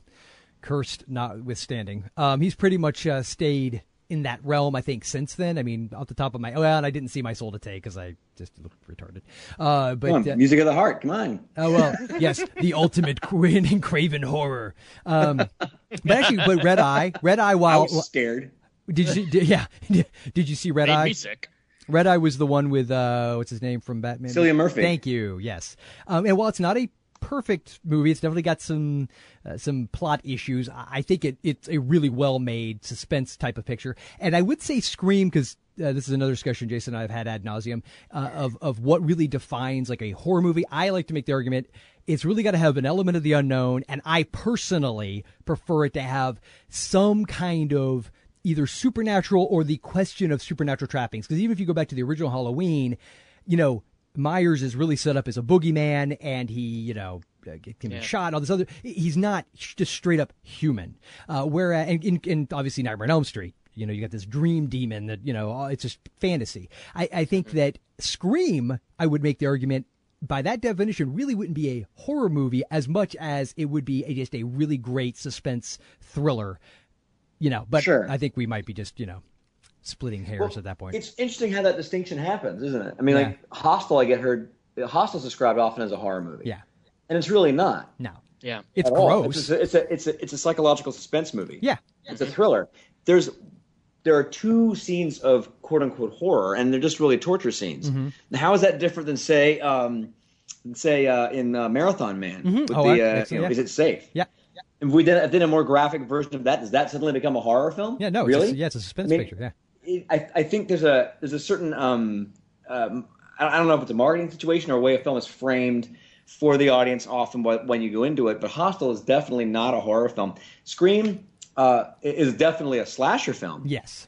cursed notwithstanding. Um, he's pretty much uh, stayed in that realm. I think since then. I mean, off the top of my well, and I didn't see my soul to take because I just looked retarded. Uh, but Come on, uh, music of the heart. Come on. Oh well, yes, the ultimate [LAUGHS] Quinn and Craven horror. Um, but actually, but Red Eye, Red Eye. While I was scared. Did you? See, did, yeah. [LAUGHS] Did you see Red Made Eye? me sick. Red Eye was the one with uh, what's his name from Batman? Cillian Murphy. Thank you. Yes. Um, and while it's not a perfect movie, it's definitely got some uh, some plot issues. I think it it's a really well made suspense type of picture. And I would say Scream because. Uh, this is another discussion Jason and I have had ad nauseum uh, of of what really defines like a horror movie. I like to make the argument it's really got to have an element of the unknown, and I personally prefer it to have some kind of either supernatural or the question of supernatural trappings. Because even if you go back to the original Halloween, you know, Myers is really set up as a boogeyman and he, you know, uh, can Yeah. be shot and all this other. He's not just straight up human. Uh, whereas, and, and, and obviously Nightmare on Elm Street, you know, you got this dream demon that, you know, it's just fantasy. I, I think that Scream, I would make the argument, by that definition, really wouldn't be a horror movie as much as it would be a, just a really great suspense thriller. You know, but Sure. I think we might be just, you know, splitting hairs Well, at that point. It's interesting how that distinction happens, isn't it? I mean, Yeah. like Hostel, I get heard. Hostel's described often as a horror movie. Yeah. and it's really not. No. Yeah. It's at all. gross. It's a, it's a it's a it's a psychological suspense movie. Yeah. it's a thriller. There's there are two scenes of quote unquote horror, and they're just really torture scenes. Mm-hmm. Now, how is that different than say um, say uh, in uh, Marathon Man Mhm. with Oh, the I- uh, excellent, you know, yeah. is it safe? Yeah. If we did, did a more graphic version of that, does that suddenly become a horror film? Yeah, no, really. It's a, yeah, it's a suspense I mean, picture. Yeah. it- I, I think there's a there's a certain um, um, I don't know if it's a marketing situation or a way a film is framed for the audience often when you go into it. But Hostel is definitely not a horror film. Scream uh, is definitely a slasher film. Yes.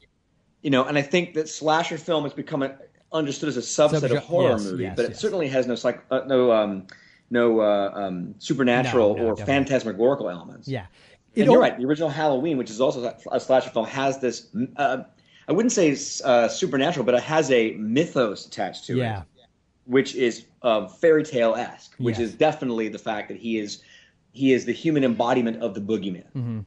You know, and I think that slasher film has become a, understood as a subset of horror yes, movie, yes, but it yes. certainly has no psych, uh, no um, no uh, um, supernatural No, no, or definitely. phantasmagorical elements. Yeah. And It you're right. The original Halloween, which is also a slasher film, has this. Uh, I wouldn't say uh, supernatural, but it has a mythos attached to Yeah. it, which is uh, fairy tale esque. Which Yes. is definitely the fact that he is he is the human embodiment of the boogeyman. Mm-hmm.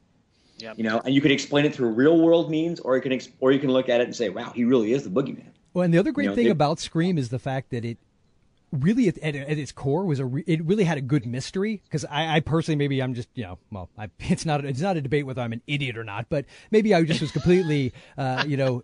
Yep. You know, and you could explain it through real world means, or you can ex- or you can look at it and say, "Wow, he really is the boogeyman." Well, and the other great You know, thing they- about Scream is the fact that it really, at, at, at its core, was a re- it really had a good mystery. Because I, I personally, maybe I'm just you know, well, I, [LAUGHS] it's not it's not a debate whether I'm an idiot or not, but maybe I just was completely [LAUGHS] uh, you know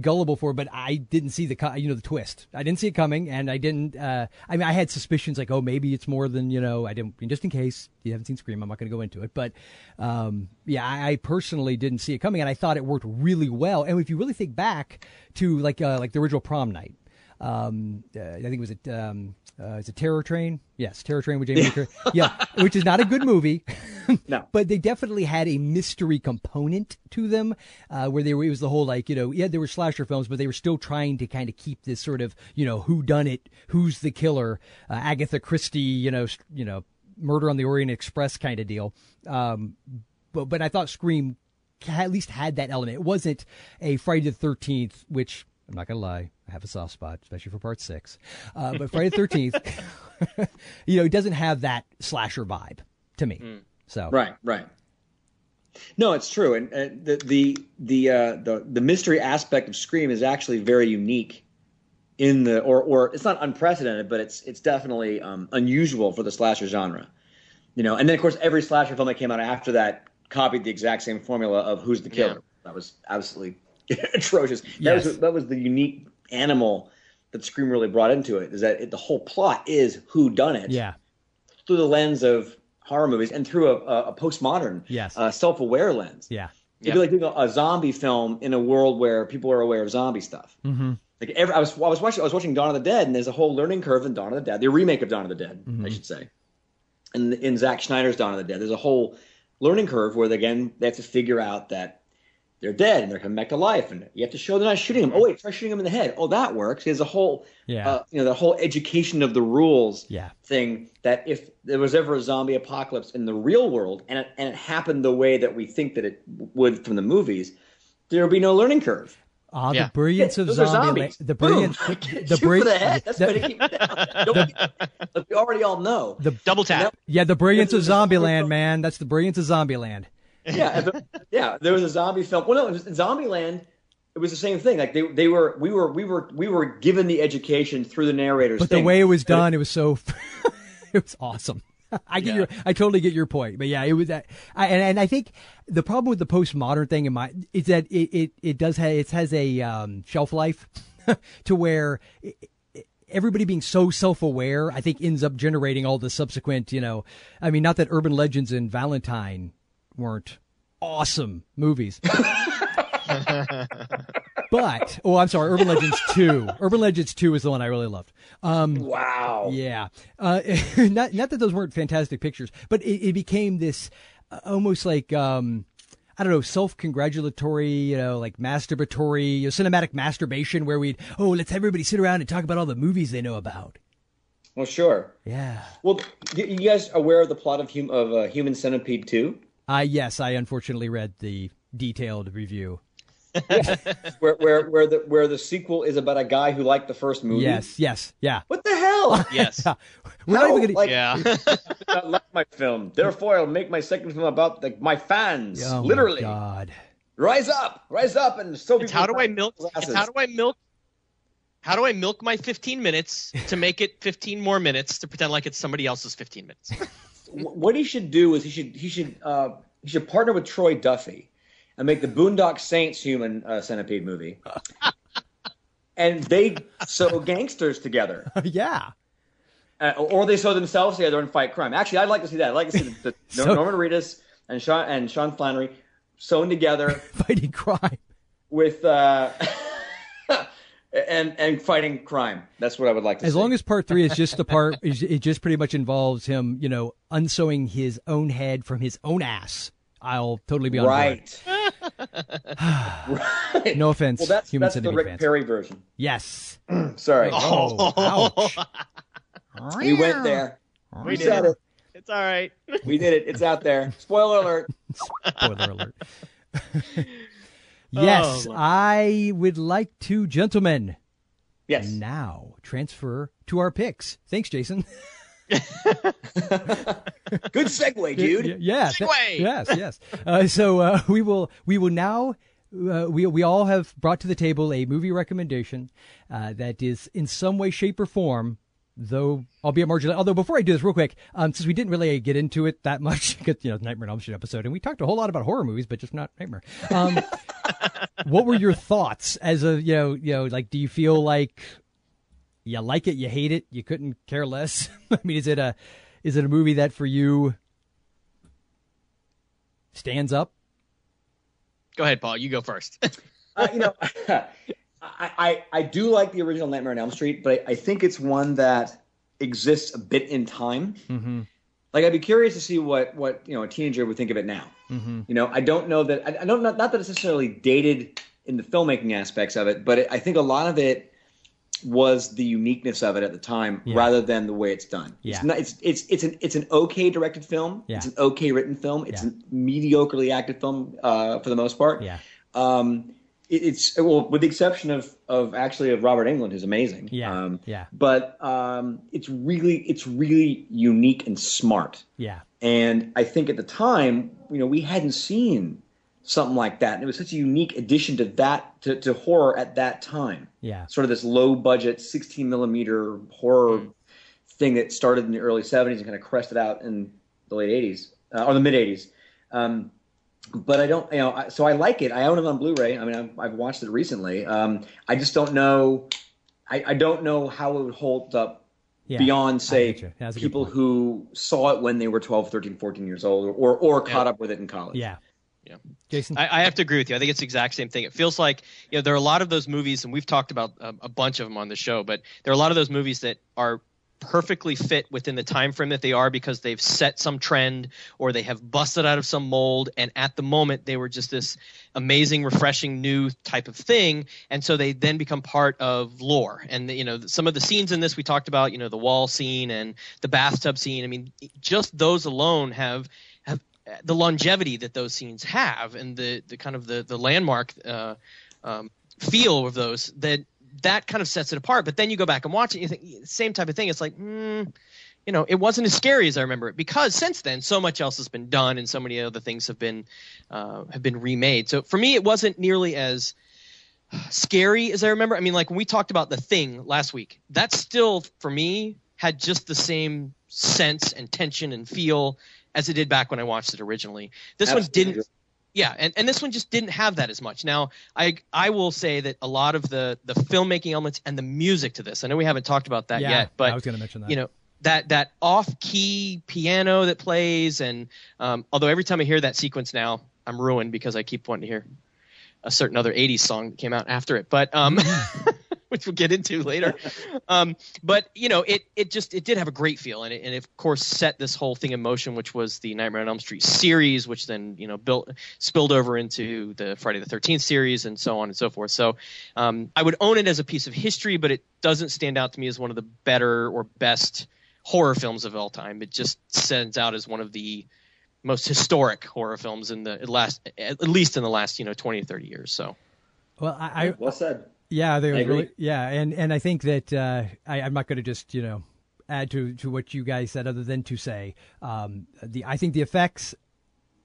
gullible for. it, But I didn't see the you know the twist. I didn't see it coming, and I didn't. Uh, I mean, I had suspicions like, oh, maybe it's more than you know. I didn't just in case you haven't seen Scream. I'm not going to go into it, but um, yeah, I, I personally didn't see it coming, and I thought it worked really well. And if you really think back to like uh, like the original Prom Night. Um, uh, I think it was a um, uh, it's a Terror Train. Yes, Terror Train with Jamie Curtis. Yeah, which is not a good movie. [LAUGHS] no, but they definitely had a mystery component to them, uh, where they were. It was the whole like you know, yeah, there were slasher films, but they were still trying to kind of keep this sort of you know who done it, who's the killer, uh, Agatha Christie, you know, you know, Murder on the Orient Express kind of deal. Um, but but I thought Scream at least had that element. It wasn't a Friday the Thirteenth, which I'm not gonna lie, I have a soft spot, especially for part six. Uh, but Friday the Thirteenth, [LAUGHS] you know, it doesn't have that slasher vibe to me. So Right, right. No, it's true, and uh, the the the uh, the the mystery aspect of Scream is actually very unique in the or or it's not unprecedented, but it's it's definitely um, unusual for the slasher genre. You know, and then of course every slasher film that came out after that copied the exact same formula of who's the killer. That was absolutely [LAUGHS] atrocious. That Yes. was that was the unique animal that Scream really brought into it. Is that it, the whole plot is who done it yeah, through the lens of horror movies and through a, a, a postmodern, Yes. uh, self-aware lens. yeah, It'd be like doing a, zombie film in a world where people are aware of zombie stuff. mm-hmm. Like every, I was, I was watching, I was watching Dawn of the Dead, and there's a whole learning curve in Dawn of the Dead, the remake of Dawn of the Dead, Mm-hmm. I should say. And in Zack Snyder's Dawn of the Dead, there's a whole learning curve where they, again they have to figure out that they're dead and they're coming back to life, and you have to show they're not shooting them. Oh wait, try shooting them in the head. Oh, that works. There's a whole, Yeah. uh, you know, the whole education of the rules yeah, thing that if there was ever a zombie apocalypse in the real world and it, and it happened the way that we think that it would from the movies, there would be no learning curve. Ah, Yeah. the brilliance of Those zombie. zombies. the brilliance. [LAUGHS] Shoot The, for the head. That's the- going to keep it [LAUGHS] down. We already all know. the- Double tap. yeah, the brilliance of This is a zombie Zombieland, man. That's the brilliance of Zombieland. Yeah, it- yeah. There was a zombie film. Well, no, it was Zombieland. It was the same thing. Like they, they were, we were, we were, we were given the education through the narrators. But the way it was done, it was so, [LAUGHS] it was awesome. [LAUGHS] I get your, I totally get your point. But yeah, it was that, I, and and I think the problem with the postmodern thing in my is that it it, it does have it has a um, shelf life [LAUGHS] to where. It, Everybody being so self-aware, I think, ends up generating all the subsequent. You know, I mean, not that Urban Legends and Valentine weren't awesome movies, but oh, I'm sorry, Urban Legends Two. Urban Legends Two is the one I really loved. Um, wow. yeah, uh, [LAUGHS] not not that those weren't fantastic pictures, but it, it became this uh, almost like um, I don't know, self-congratulatory, you know, like masturbatory, you know, cinematic masturbation, where we'd oh, let's have everybody sit around and talk about all the movies they know about. Well, sure. Yeah. Well, you guys aware of the plot of hum- of uh, Human Centipede two? Uh, yes, I unfortunately read the detailed review. [LAUGHS] where where where the where the sequel is about a guy who liked the first movie. Yes, yes, yeah. What the hell? [LAUGHS] Yes. [LAUGHS] We're not even gonna. Like, Yeah. I like my film. Therefore, I'll make my second film about like my fans. oh my Literally, God. rise up, rise up, and so It's how do I milk? It's how do I milk? How do I milk my 15 minutes to make it 15 more minutes to pretend like it's somebody else's 15 minutes? What he should do is he should he should uh, he should partner with Troy Duffy and make the Boondock Saints Human uh, Centipede movie. [LAUGHS] And they sew gangsters together, [LAUGHS] yeah. uh, or they sew themselves together and fight crime. Actually, I'd like to see that. I'd like to see the, the [LAUGHS] So- Norman Reedus and Sean and Sean Flanery sewn together Fighting crime. with uh, and and fighting crime. That's what I would like to As see. long as part three is just the part, [LAUGHS] it just pretty much involves him, you know, unsewing his own head from his own ass. I'll totally be on board. right. right. No offense, Well, that's human that's the Rick fans. Perry version. Yes. [CLEARS THROAT] Sorry, Oh, ouch. [LAUGHS] we went there. We We said did. it. It's all right. We did it. It's out there. Spoiler alert. [LAUGHS] Spoiler alert. Yes, Oh, I would like to, gentlemen, Yes. now transfer to our picks. Thanks, Jason. [LAUGHS] Good segue, dude. Y- Yeah. th- Segue. yes, yes. Uh, so uh, we will we will now uh, we we all have brought to the table a movie recommendation uh, that is in some way, shape, or form. Though, albeit marginally. Although, before I do this, real quick, um, since we didn't really get into it that much, [LAUGHS] because you know, Nightmare on Elm Street episode, and we talked a whole lot about horror movies, but just not Nightmare. Um, [LAUGHS] what were your thoughts as a you know you know like? Do you feel like you like it, you hate it, you couldn't care less? [LAUGHS] I mean, is it a is it a movie that for you stands up? Go ahead, Paul. You go first. Uh, you know, I, I, I do like the original Nightmare on Elm Street, but I, I think it's one that exists a bit in time. Mm-hmm. Like I'd be curious to see what what you know a teenager would think of it now. Mm-hmm. You know, I don't know that I, I don't not, not that it's necessarily dated in the filmmaking aspects of it, but it, I think a lot of it was the uniqueness of it at the time Yeah. rather than the way it's done. Yeah. It's, not, it's it's it's an it's an okay directed film. Yeah. It's an okay written film. It's Yeah. a mediocrely acted film uh, for the most part. Yeah. Um, it's well, with the exception of of actually of Robert Englund, who's amazing. Yeah. Um, yeah. but um, it's really it's really unique and smart. Yeah. And I think at the time, you know, we hadn't seen something like that, and it was such a unique addition to that to, to horror at that time. Yeah. Sort of this low budget, 16 millimeter horror thing that started in the early 70s and kind of crested out in the late 80s uh, or the mid 80s. Um, but I don't, you know, I, so I like it. I own it on Blu-ray. I mean, I've, I've watched it recently. Um, I just don't know. I, I don't know how it would hold up Yeah, beyond, say, get you. That's a good people who saw it when they were 12, 13, 14 years old, or or caught up with it in college. Yeah. Yeah. Jason? I, I have to agree with you. I think it's the exact same thing. It feels like you know there are a lot of those movies, and we've talked about a, a bunch of them on the show. But there are a lot of those movies that are perfectly fit within the time frame that they are because they've set some trend or they have busted out of some mold. And at the moment they were just this amazing refreshing new type of thing. And so they then become part of lore. And you know some of the scenes in this we talked about you know the wall scene and the bathtub scene. I mean just those alone have have the longevity that those scenes have and the the kind of the the landmark uh, um, feel of those that that kind of sets it apart. But then you go back and watch it, you think same type of thing. It's like, mm, you know, it wasn't as scary as I remember it because since then so much else has been done and so many other things have been uh, have been remade. So for me, it wasn't nearly as scary as I remember. I mean, like when we talked about the thing last week, that still for me had just the same sense and tension and feel as it did back when I watched it originally. This one didn't yeah, and, and this one just didn't have that as much. Now, I I will say that a lot of the the filmmaking elements and the music to this. I know we haven't talked about that Yeah, yet, but I was gonna mention that. You know that that off key piano that plays, and um, although every time I hear that sequence now, I'm ruined because I keep wanting to hear a certain other '80s song that came out after it. But um, [LAUGHS] [LAUGHS] [LAUGHS] which we'll get into later. Um, but you know, it it just it did have a great feel, and it, and it of course set this whole thing in motion, which was the Nightmare on Elm Street series, which then you know built spilled over into the Friday the Thirteenth series, and so on and so forth. So um, I would own it as a piece of history, but it doesn't stand out to me as one of the better or best horror films of all time. It just stands out as one of the most historic horror films in the last, at least in the last you know twenty or thirty years. So. Well, I, I well said. Yeah, they agree. really yeah, and and I think that uh, I, I'm not going to just you know add to to what you guys said, other than to say um, the I think the effects,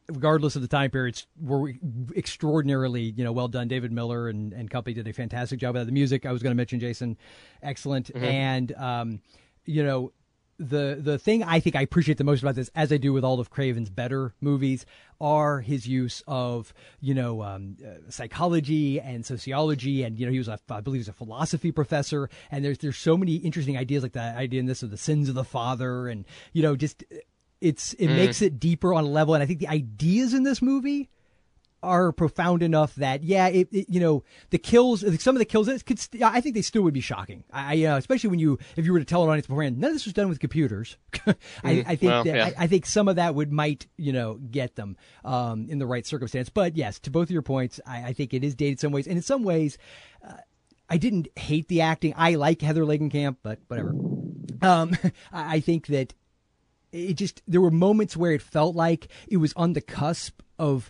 regardless of the time periods, were extraordinarily you know well done. David Miller and and company did a fantastic job of that. The music I was going to mention, Jason, excellent, Mhm. and um, you know the the thing I think I appreciate the most about this, as I do with all of Craven's better movies, are his use of you know um, uh, psychology and sociology, and you know he was a I believe he was a philosophy professor, and there's there's so many interesting ideas like that idea in this of the sins of the father, and you know just it's it Mm. makes it deeper on a level, and I think the ideas in this movie are profound enough that yeah, it, it you know the kills, some of the kills, could st- I think they still would be shocking. I, uh, especially when you if you were to tell an audience beforehand, none of this was done with computers. [LAUGHS] I, Mm, I think well, that, yeah. I, I think some of that would might you know get them um, in the right circumstance. But yes, to both of your points, I, I think it is dated some ways, and in some ways. Uh, I didn't hate the acting. I like Heather Langenkamp, but whatever. Um, [LAUGHS] I think that it just there were moments where it felt like it was on the cusp of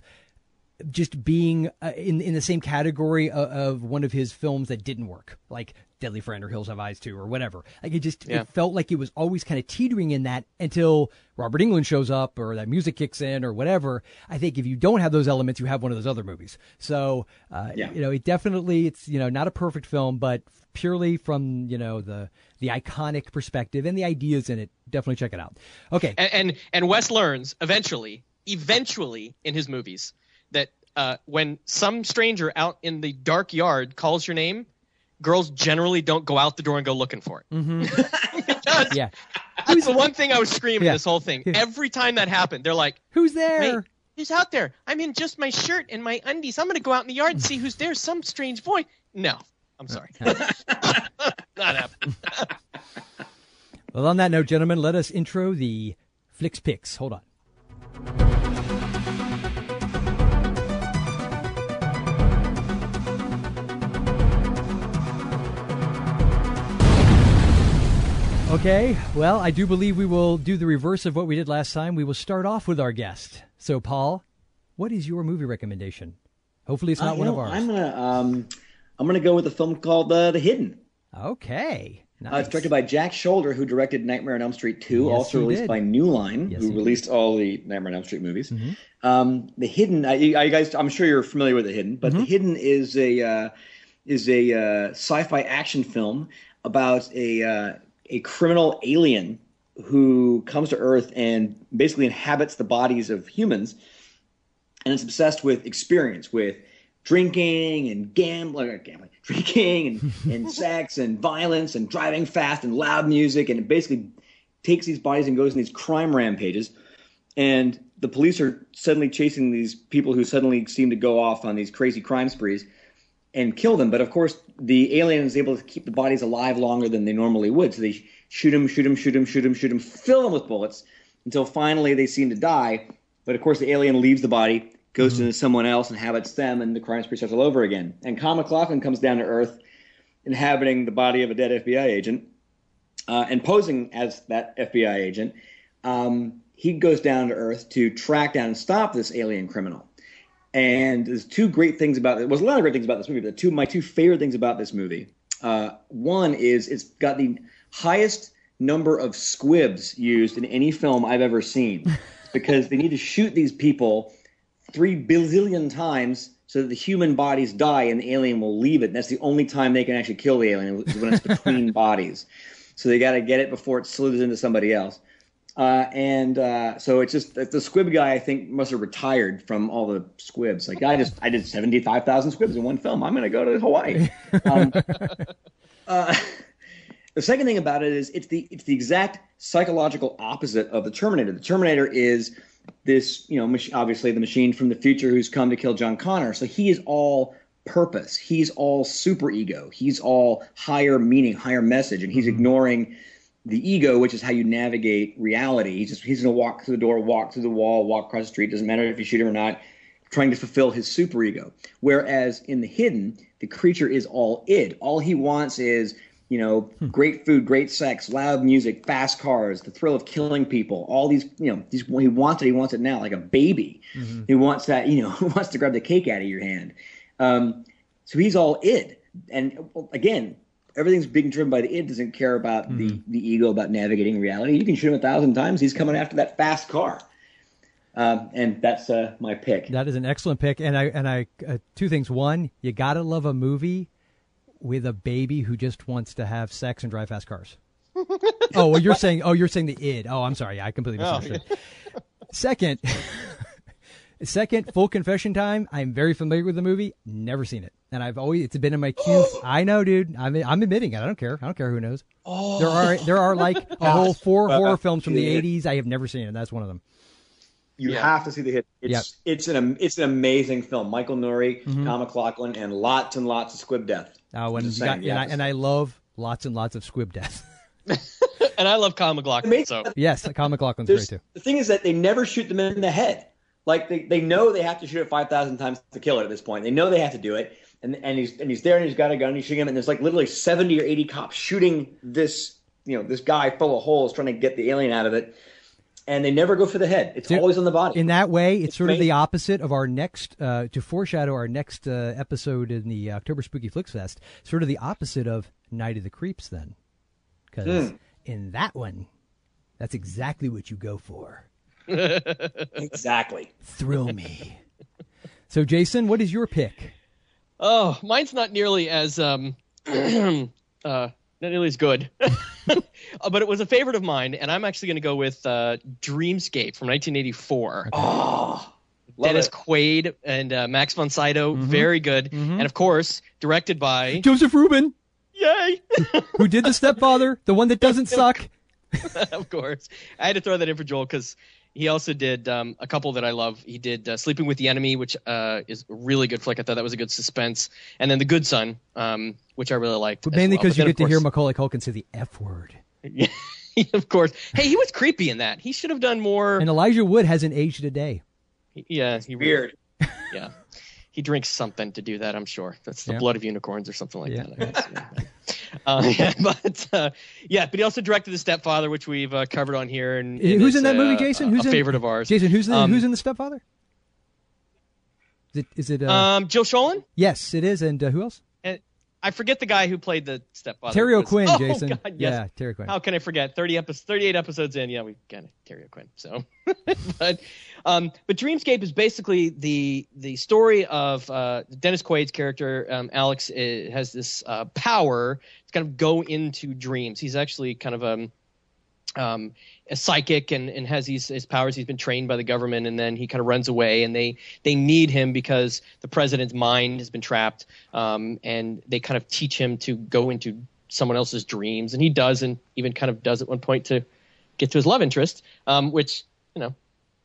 just being uh, in in the same category of, of one of his films that didn't work, like Deadly Friend or Hills Have Eyes Too or whatever. Like it just Yeah. it felt like it was always kind of teetering in that until Robert Englund shows up or that music kicks in or whatever. I think if you don't have those elements, you have one of those other movies. So uh, Yeah. you know, it definitely it's you know not a perfect film, but purely from you know the the iconic perspective and the ideas in it, definitely check it out. Okay, and and, and Wes learns eventually, eventually in his movies that uh, when some stranger out in the dark yard calls your name, girls generally don't go out the door and go looking for it. Mm-hmm. [LAUGHS] [LAUGHS] yeah. That's the one thing I was screaming Yeah. this whole thing. Every time that happened, they're like, "Who's there? Who's out there? I'm in just my shirt and my undies. I'm gonna go out in the yard and see who's there. Some strange boy. No, I'm sorry. [LAUGHS] Not happening. Well, on that note, gentlemen, let us intro the Flicks Picks. Hold on. Okay, well, I do believe we will do the reverse of what we did last time. We will start off with our guest. So, Paul, what is your movie recommendation? Hopefully, it's Uh, not you one know, of ours. I'm gonna um, I'm gonna go with a film called uh, The Hidden. Okay. Uh, it's directed by Jack Sholder, who directed Nightmare on Elm Street 2, Yes, also released did. by New Line, Yes, who released all the Nightmare on Elm Street movies. Mm-hmm. Um, the Hidden, I, you I guys, I'm sure you're familiar with The Hidden, but Mm-hmm. The Hidden is a uh, is a uh, sci-fi action film about a uh, a criminal alien who comes to Earth and basically inhabits the bodies of humans, and it's obsessed with experience, with drinking and gambling, uh, gambling, [LAUGHS] drinking and, and [LAUGHS] sex and violence and driving fast and loud music, and it basically takes these bodies and goes on these crime rampages. And the police are suddenly chasing these people who suddenly seem to go off on these crazy crime sprees and kill them. But of course, the alien is able to keep the bodies alive longer than they normally would. So they shoot them, shoot them, shoot them, shoot them, shoot them, fill them with bullets until finally they seem to die. But of course, the alien leaves the body, goes to someone else, inhabits them, and the crime spree starts all over again. And Kyle MacLachlan comes down to Earth, inhabiting the body of a dead FBI agent uh, and posing as that FBI agent. Um, he goes down to Earth to track down and stop this alien criminal. And there's two great things about it. There's a lot of great things about this movie, but the two my two favorite things about this movie. Uh, one is it's got the highest number of squibs used in any film I've ever seen, [LAUGHS] because they need to shoot these people three bazillion times so that the human bodies die and the alien will leave it. And that's the only time they can actually kill the alien is when it's [LAUGHS] between bodies. So they got to get it before it slithers into somebody else. Uh, and uh, so it's just the squib guy. I think must have retired from all the squibs. Like I just I did seventy five thousand squibs in one film. I'm going to go to Hawaii. [LAUGHS] Um, uh, [LAUGHS] the second thing about it is it's the it's the exact psychological opposite of the Terminator. The Terminator is this you know mach- obviously the machine from the future who's come to kill John Connor. So he is all purpose. He's all super ego. He's all higher meaning, higher message, and he's ignoring the ego, which is how you navigate reality. He's just he's gonna walk through the door, walk through the wall, walk across the street. Doesn't matter if you shoot him or not. Trying to fulfill his super ego. Whereas in the hidden, the creature is all id. All he wants is you know great food, great sex, loud music, fast cars, the thrill of killing people. All these you know these he wants it. He wants it now, like a baby. He wants that you know [LAUGHS] wants to grab the cake out of your hand. Um, so he's all id. And again, everything's being driven by the id. Doesn't care about the the ego about navigating reality. You can shoot him a thousand times. He's coming after that fast car. Um, and that's uh, my pick. That is an excellent pick, and I and I uh, two things. One, you gotta love a movie with a baby who just wants to have sex and drive fast cars. [LAUGHS] oh, well, you're saying oh, you're saying the id. Oh, I'm sorry, I completely Oh, misunderstood. Second, [LAUGHS] second, full confession time. I'm very familiar with the movie. Never seen it, and I've always it's been in my queue. I know, dude. I'm I'm admitting it. I don't care. I don't care who knows. Oh. There are there are like [LAUGHS] a whole four Well, horror films from the it- '80s I have never seen, and that's one of them. You Yeah. have to see the hit. It's Yep. it's an it's an amazing film. Michael Nouri, Mhm. Tom McLaughlin, and lots and lots of squib death. Oh, and, Just you got- saying, and, I, and I love lots and lots of squib death. [LAUGHS] and I love Kyle MacLachlan. So yes, Kyle MacLachlan's There's- great too. The thing is that they never shoot them in the head. Like they, they know they have to shoot it five thousand times to kill it at this point. They know they have to do it, and and he's and he's there and he's got a gun. And he's shooting him, and there's like literally seventy or eighty cops shooting this you know this guy full of holes trying to get the alien out of it, and they never go for the head. It's always on the body. In that way, it's, It's sort of the opposite of our next, uh, to foreshadow our next uh, episode in the October Spooky Flicks Fest, sort of the opposite of Night of the Creeps, then. Because Hmm. in that one, that's exactly what you go for. [LAUGHS] exactly. Thrill me. so, Jason, what is your pick? Oh, mine's not nearly as um, [CLEARS THROAT] uh, not nearly as good, [LAUGHS] Uh, but it was a favorite of mine, and I'm actually going to go with uh, Dreamscape from 1984. Oh, Dennis it. Quaid and uh, Max von Sydow, Mm-hmm. very good, and of course directed by Joseph Ruben, Yay! [LAUGHS] who did The Stepfather, the one that doesn't suck. of course. I had to throw that in for Joel because he also did um, a couple that I love. He did uh, Sleeping with the Enemy, which uh, is a really good flick. I thought that was a good suspense, and then The Good Son, um, which I really liked. But mainly because But you then, get to hear course- Macaulay Culkin say the F word. Yeah, [LAUGHS] of course. Hey, he was creepy in that. He should have done more. And Elijah Wood hasn't aged a day. Yeah, he Weird. Yeah, he drinks something to do that. I'm sure that's the Yeah. blood of unicorns or something like Yeah. that. I guess. Yeah. Uh, [LAUGHS] yeah, but uh, yeah, but he also directed The Stepfather, which we've uh, covered on here. And, who's in that movie, uh, Jason? Who's a in, favorite of ours? Jason, who's the, Um, who's in the Stepfather? Is it? Is it? Uh, Um, Joe Schoelen. yes, it is. And uh, who else? I forget the guy who played the stepfather. Terry O'Quinn, [LAUGHS] oh, Jason. God, yes. Yeah, Terry O'Quinn. How can I forget? Thirty episodes, thirty-eight episodes in. Yeah, we got. Terry O'Quinn. So, [LAUGHS] but, um, but Dreamscape is basically the the story of uh, Dennis Quaid's character. Um, Alex uh has this uh, power to kind of go into dreams. He's actually kind of um, um, a psychic and, and has these his powers. He's been trained by the government, and then he kind of runs away. And they they need him because the president's mind has been trapped. Um, and they kind of teach him to go into someone else's dreams, and he does, and even kind of does at one point to get to his love interest, um, which you know,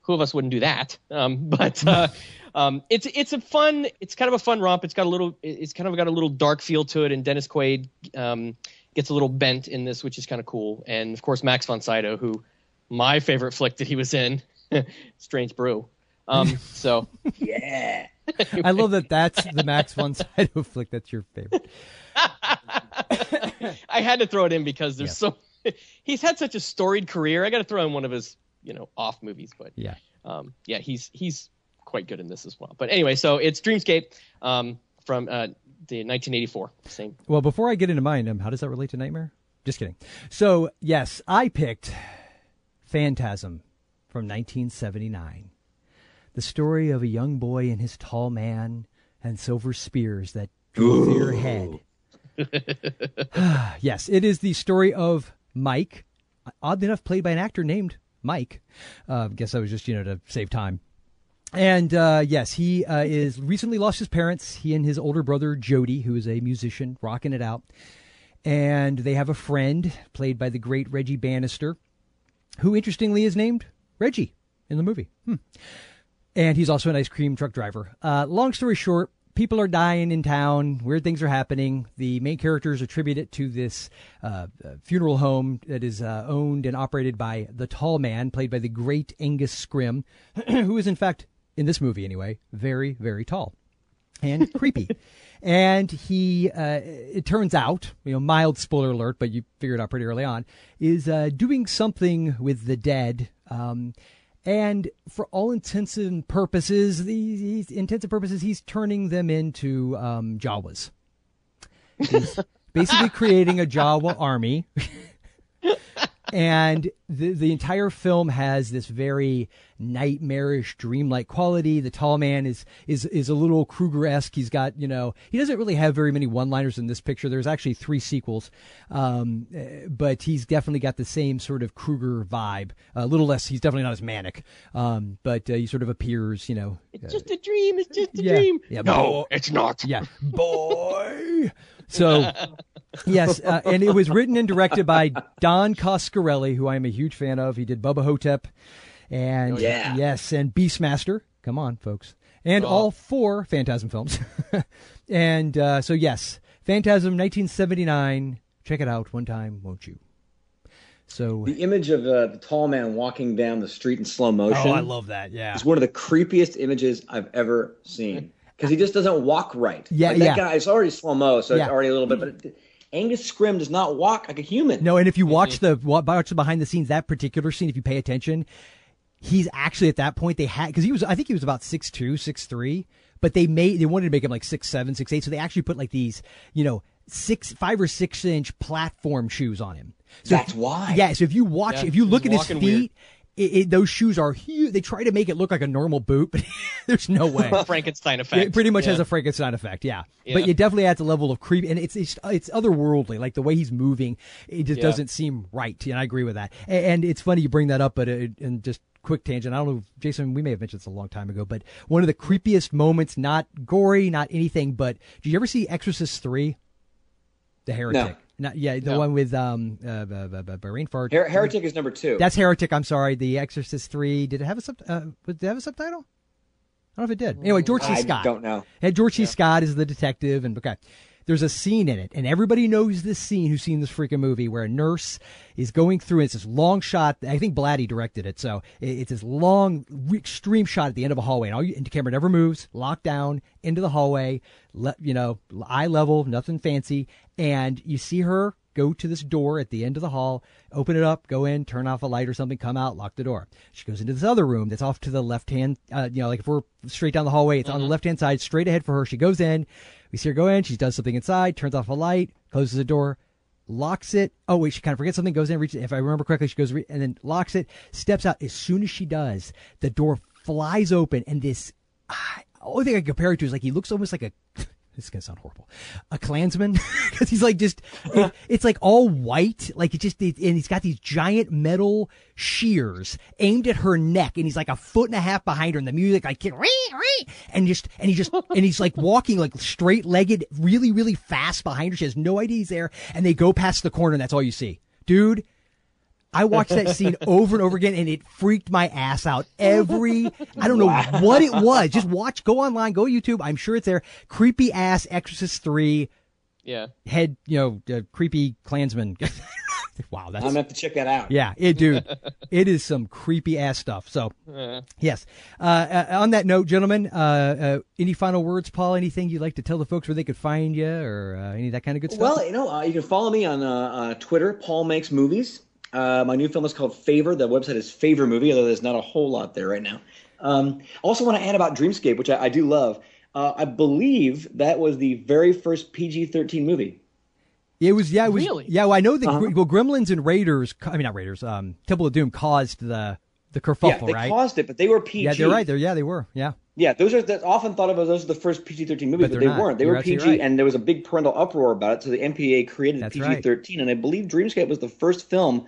who of us wouldn't do that? Um, [LAUGHS] but uh, [LAUGHS] um, it's it's a fun, it's kind of a fun romp. It's got a little, it's kind of got a little dark feel to it, and Dennis Quaid um, gets a little bent in this, which is kind of cool. And of course, Max von Sydow, who my favorite flick that he was in, [LAUGHS] Strange Brew. Um, so [LAUGHS] Yeah. I love that. That's the Max von Sydow flick. That's your favorite. [LAUGHS] I had to throw it in because there's so he's had such a storied career. I got to throw in one of his you know off movies, but Yeah. um, yeah, he's he's quite good in this as well. But anyway, so it's Dreamscape um, from uh, the 1984. Same. Well, before I get into mine, um, how does that relate to Nightmare? Just kidding. So, yes, I picked Phantasm from 1979. The story of a young boy and his tall man and silver spears that go through your head. yes, it is the story of Mike, oddly enough, played by an actor named Mike. Uh, guess I was just, you know, to save time. And uh, yes, he uh, is recently lost his parents. He and his older brother Jody, who is a musician, rocking it out. And they have a friend played by the great Reggie Bannister, who interestingly is named Reggie in the movie. Hmm. And he's also an ice cream truck driver. Uh, long story short, people are dying in town. Weird things are happening. The main characters attribute it to this uh, uh, funeral home that is uh, owned and operated by the tall man, played by the great Angus Scrimm, [CLEARS THROAT] who is, in fact, in this movie anyway, very, very tall and [LAUGHS] creepy. And he, uh, it turns out, you know, mild spoiler alert, but you figured out pretty early on, is uh, doing something with the dead. Um, and for all intents and purposes, these, these intents and purposes, he's turning them into um, Jawas. He's basically creating a Jawa army. [LAUGHS] and the the entire film has this very nightmarish, dreamlike quality. The tall man is is is a little Krueger esque. He's got you know he doesn't really have very many one liners in this picture. There's actually three sequels, um, eh, but he's definitely got the same sort of Krueger vibe. A little less. He's definitely not as manic, um, but uh, he sort of appears. You know, It's just a dream. It's just a yeah, dream. yeah, no, boy. it's not. Yeah, [LAUGHS] boy. So, yes, uh, and it was written and directed by Don Coscarelli, who I'm a huge fan of. He did Bubba Ho-Tep, and Oh, yeah. yes, and Beastmaster. Come on, folks, and Oh. all four Phantasm films. [LAUGHS] and uh, so, yes, Phantasm, 1979. Check it out one time, won't you? So, The image of uh, the tall man walking down the street in slow motion. oh, I love that. Yeah, It's one of the creepiest images I've ever seen because he just doesn't walk right. Yeah, like that yeah. guy is already slow mo, so Yeah. it's already a little bit. But it, Angus Scrimm does not walk like a human. No, and if you Mm-hmm. watch the watch the behind the scenes, that particular scene, if you pay attention, he's actually at that point they had because he was I think he was about six two, six three, but they made they wanted to make him like six seven, six eight, so they actually put like these you know six five or six inch platform shoes on him. So That's why. Yeah, so if you watch, Yeah, if you look at his feet. weird. It, it, those shoes are huge. They try to make it look like a normal boot, [LAUGHS] but there's no way. Frankenstein effect. It pretty much Yeah. has a Frankenstein effect, yeah. Yeah. But it definitely adds a level of creep, and it's it's it's otherworldly. Like the way he's moving, it just Yeah. doesn't seem right. And I agree with that. And, and it's funny you bring that up, but it, and just quick tangent. I don't know, Jason. We may have mentioned this a long time ago, but one of the creepiest moments, not gory, not anything, but did you ever see Exorcist three? The Heretic. Not yeah, the No. one with um uh, b- b- b- brain. Her- Heretic is number two. That's Heretic. I'm sorry. The Exorcist three. Did it have a sub? Uh, did it have a subtitle? I don't know if it did. Anyway, George C. Scott. I don't know. Yeah, George C. Scott is the detective, and okay, there's a scene in it, and everybody knows this scene who's seen this freaking movie where a nurse is going through. And it's this long shot. I think Blatty directed it, so it's this long, extreme shot at the end of a hallway, and all you, and the camera never moves, locked down into the hallway, le, you know, eye level, nothing fancy, and you see her go to this door at the end of the hall, open it up, go in, turn off a light or something, come out, lock the door. She goes into this other room that's off to the left hand, uh, you know, like if we're straight down the hallway, it's on the left hand side, straight ahead for her. She goes in, we see her go in, she does something inside, turns off a light, closes the door, locks it. Oh wait, she kind of forgets something, goes in, reaches. If I remember correctly, she goes re- and then locks it, steps out. As soon as she does, the door flies open, and this. ah, only thing I can compare it to is like he looks almost like a. This is gonna sound horrible. A Klansman, [LAUGHS] because he's like just, it- it's like all white, like it just, it, and he's got these giant metal shears aimed at her neck, and he's like a foot and a half behind her, and the music like, and just, and he just, and he's like walking like straight legged, really, really fast behind her. She has no idea he's there, and they go past the corner, and that's all you see, dude. I watched that scene [LAUGHS] over and over again, and it freaked my ass out. Every I don't know what it was. Just watch, go online, go YouTube. I'm sure it's there. Creepy ass Exorcist three Yeah. head, you know, uh, creepy Klansman. [LAUGHS] wow, that's I'm gonna have to check that out. yeah, it dude, [LAUGHS] it is some creepy ass stuff. So Uh, yes. Uh, uh, on that note, gentlemen, uh, uh, any final words, Paul? Anything you'd like to tell the folks where they could find you, or uh, any of that kind of good stuff? Well, you know, uh, you can follow me on uh, uh, Twitter, Paul Makes Movies. Uh, my new film is called Favor. The website is Favor Movie, although there's not a whole lot there right now. Um, also, want to add about Dreamscape, which I, I do love. Uh, I believe that was the very first PG-13 movie. It was yeah, it was Really? yeah. Well, I know that Uh-huh. well, Gremlins and Raiders. I mean, not Raiders. Um, Temple of Doom caused the the kerfuffle, yeah, they right? caused it, but they were PG. yeah, they're right. They're yeah, they were. Yeah, Yeah, those are that's often thought of as those are the first PG-13 movies, But but, they're not. weren't. They You're were PG, right. and there was a big parental uproar about it. So the MPA created That's. PG-13, and I believe Dreamscape was the first film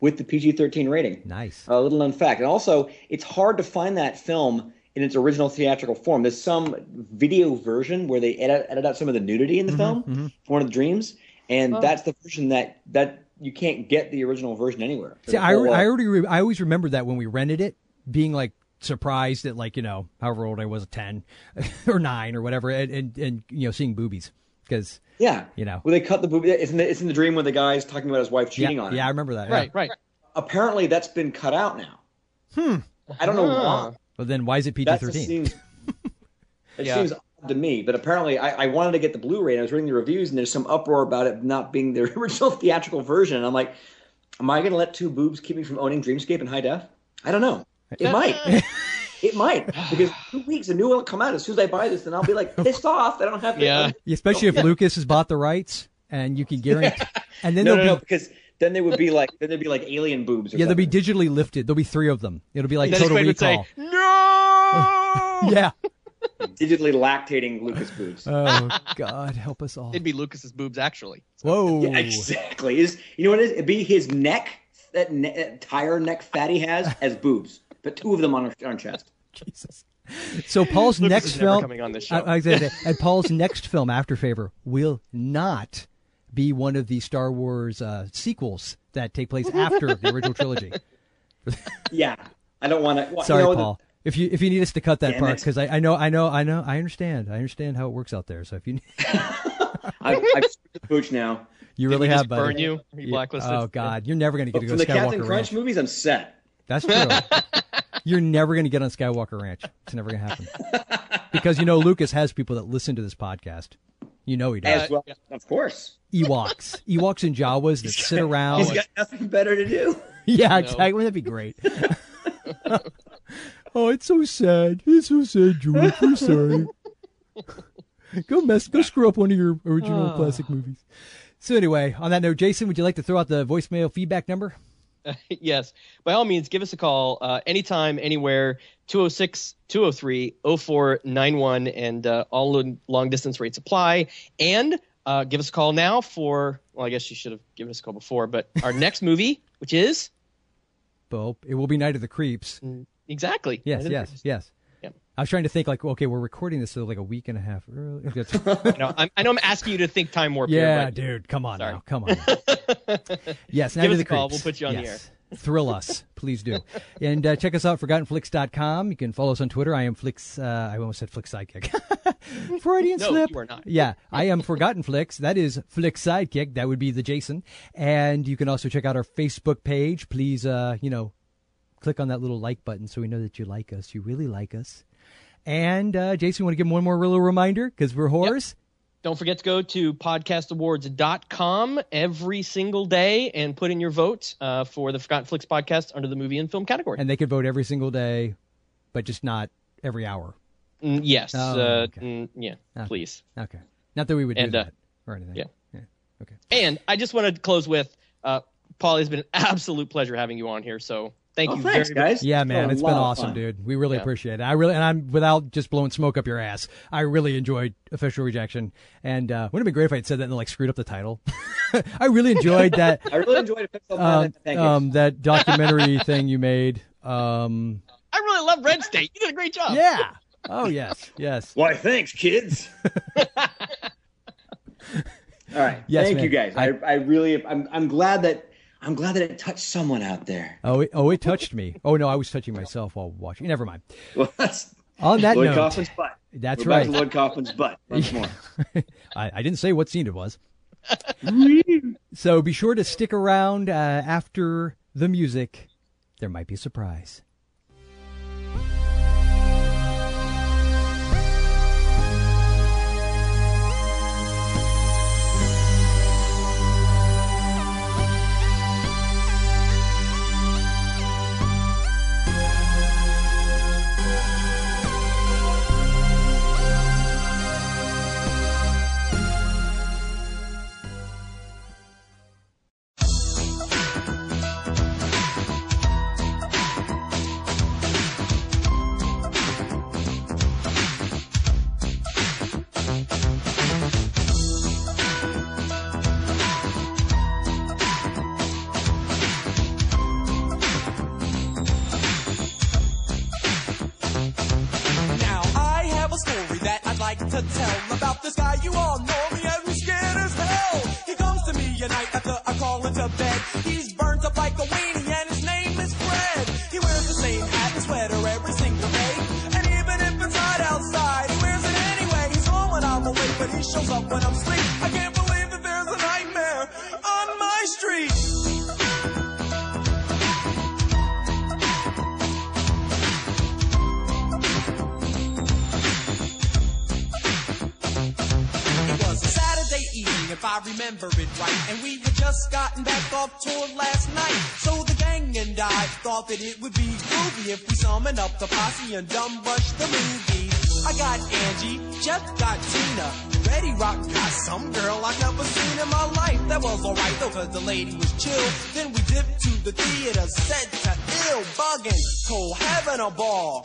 with the PG-13 rating. nice. A little known fact. And also, it's hard to find that film in its original theatrical form. There's some video version where they edit, edit out some of the nudity in Mm-hmm, the film for one of the dreams, and that's the version that that you can't get the original version anywhere. So See, I, whole, I already re- I always remember that when we rented it, being like surprised at like you know however old I was, ten [LAUGHS] or nine or whatever, and and, and you know seeing boobies because yeah, you know. Well, they cut the movie. It's in the, it's in the dream when the guy's talking about his wife cheating yeah, on him. yeah, I remember that. right, yeah. right. Apparently, that's been cut out now. Hmm. I don't know why. Well, then why is it PG That just thirteen? [LAUGHS] It Yeah. seems odd to me, but apparently I, I wanted to get the Blu-ray. and I was reading the reviews, and there's some uproar about it not being the [LAUGHS] original theatrical version. And I'm like, am I going to let two boobs keep me from owning Dreamscape in high def? I don't know. It might. [LAUGHS] it might [SIGHS] because two weeks a new one will come out. As soon as I buy this, then I'll be like pissed [LAUGHS] off. that I don't have. Yeah. The, Especially oh, if Lucas has bought the rights and you can guarantee, [LAUGHS] and then no, no, there'll no, be. because then they would be like then there'd be like alien boobs. Or Yeah, they'll be digitally lifted. There'll be three of them. It'll be like Dennis Total Quaid would say, Recall. "No!" [LAUGHS] yeah. digitally lactating Lucas boobs. Oh God, help us all. It'd be Lucas's boobs, actually. Whoa. Yeah, exactly. Is you know what it is? It'd be his neck, that, ne- that tire neck fat he has, as boobs, but two of them on her, on chest. Jesus. So Paul's Lucas next film, coming on this show. I- I was say, and Paul's next film, After Favor, will not be one of the Star Wars uh, sequels that take place after the original trilogy. [LAUGHS] Yeah, I don't want to. Sorry, you know, Paul. If you if you need us to cut that Damn part, because I, I know I know I know I understand I understand how it works out there. So if you [LAUGHS] I, I've screwed the pooch now. you Did really we have just buddy. burn you? Are you Yeah. blacklisted? Oh God, you're never going to get But to from go the to Captain Crunch Ranch. movies, I'm set. That's true. You're never going to get on Skywalker Ranch. It's never going to happen. Because you know Lucas has people that listen to this podcast. You know he does. As well, of course. Ewoks, Ewoks and Jawas that sit around. He's got nothing better to do. yeah, exactly. Wouldn't that be great? [LAUGHS] oh, it's so sad. It's so sad, George. We're sorry. go mess. Go screw up one of your original ah. classic movies. So anyway, on that note, Jason, would you like to throw out the voicemail feedback number? [LAUGHS] yes. By all means, give us a call uh, anytime, anywhere, 206 203 0491, and uh, all long distance rates apply. And uh, give us a call now for, well, I guess you should have given us a call before, but [LAUGHS] our next movie, which is Bo, it will be Night of the Creeps. exactly. Yes, Night of the yes, yes. I was trying to think like, okay, we're recording this so like a week and a half early. [LAUGHS] [LAUGHS] I know, I'm, I know I'm asking you to think time warp here, yeah, but dude, come on Sorry. now, come on. [LAUGHS] yes, now Give us the a call. We'll put you on the Yes. Thrill us, please do, and uh, check us out ForgottenFlix.com. You can follow us on Twitter. I am Flix. Uh, I almost said Flix Sidekick. Freudian No, slip. you are not. Yeah, I am Forgotten Flix. That is Flix Sidekick. That would be the Jason. And you can also check out our Facebook page. Please, uh, you know, click on that little like button so we know that you like us. You really like us. And uh, Jason, you want to give one more little reminder because we're whores. Don't forget to go to podcastawards.com every single day and put in your vote uh, for the Forgotten Flix podcast under the movie and film category. And they could vote every single day, but just not every hour. Mm, yes. Oh, uh, okay. mm, yeah, Okay. please. Okay. Not that we would do And, uh, that or anything. yeah. Yeah. Okay. And I just want to close with uh, Paulie, it's been an absolute pleasure having you on here. So thank Oh, you thanks, very guys. Yeah, man, been it's been lot awesome, fun. dude. We really Yeah. appreciate it. I really, and I'm without just blowing smoke up your ass. I really enjoyed official rejection, and uh, wouldn't it be great if I had said that and like screwed up the title? [LAUGHS] I really enjoyed that. [LAUGHS] I really enjoyed it. So um, um, that documentary [LAUGHS] thing you made. Um, I really love Red State. You did a great job. yeah. Oh yes, yes. Why, thanks, kids. All right. Yes, Thank man. you guys. I, I really, I'm, I'm glad that, I'm glad that it touched someone out there. Oh, it, oh, it touched me. Oh no, I was touching myself while watching. Never mind. Well, that's On that Lloyd note, Kaufman's butt. that's We're right. Lloyd Kaufman's butt [LAUGHS] once more. [LAUGHS] I, I didn't say what scene it was. so be sure to stick around uh, after the music. There might be a surprise. That it would be groovy if we summoned up the posse and dumb rush the movie. I got Angie, Jeff got Tina, Betty Rock got some girl I've never seen in my life. That was alright though, cause the lady was chill. Then we dipped to the theater, set to ill, bugging, cold, having a ball.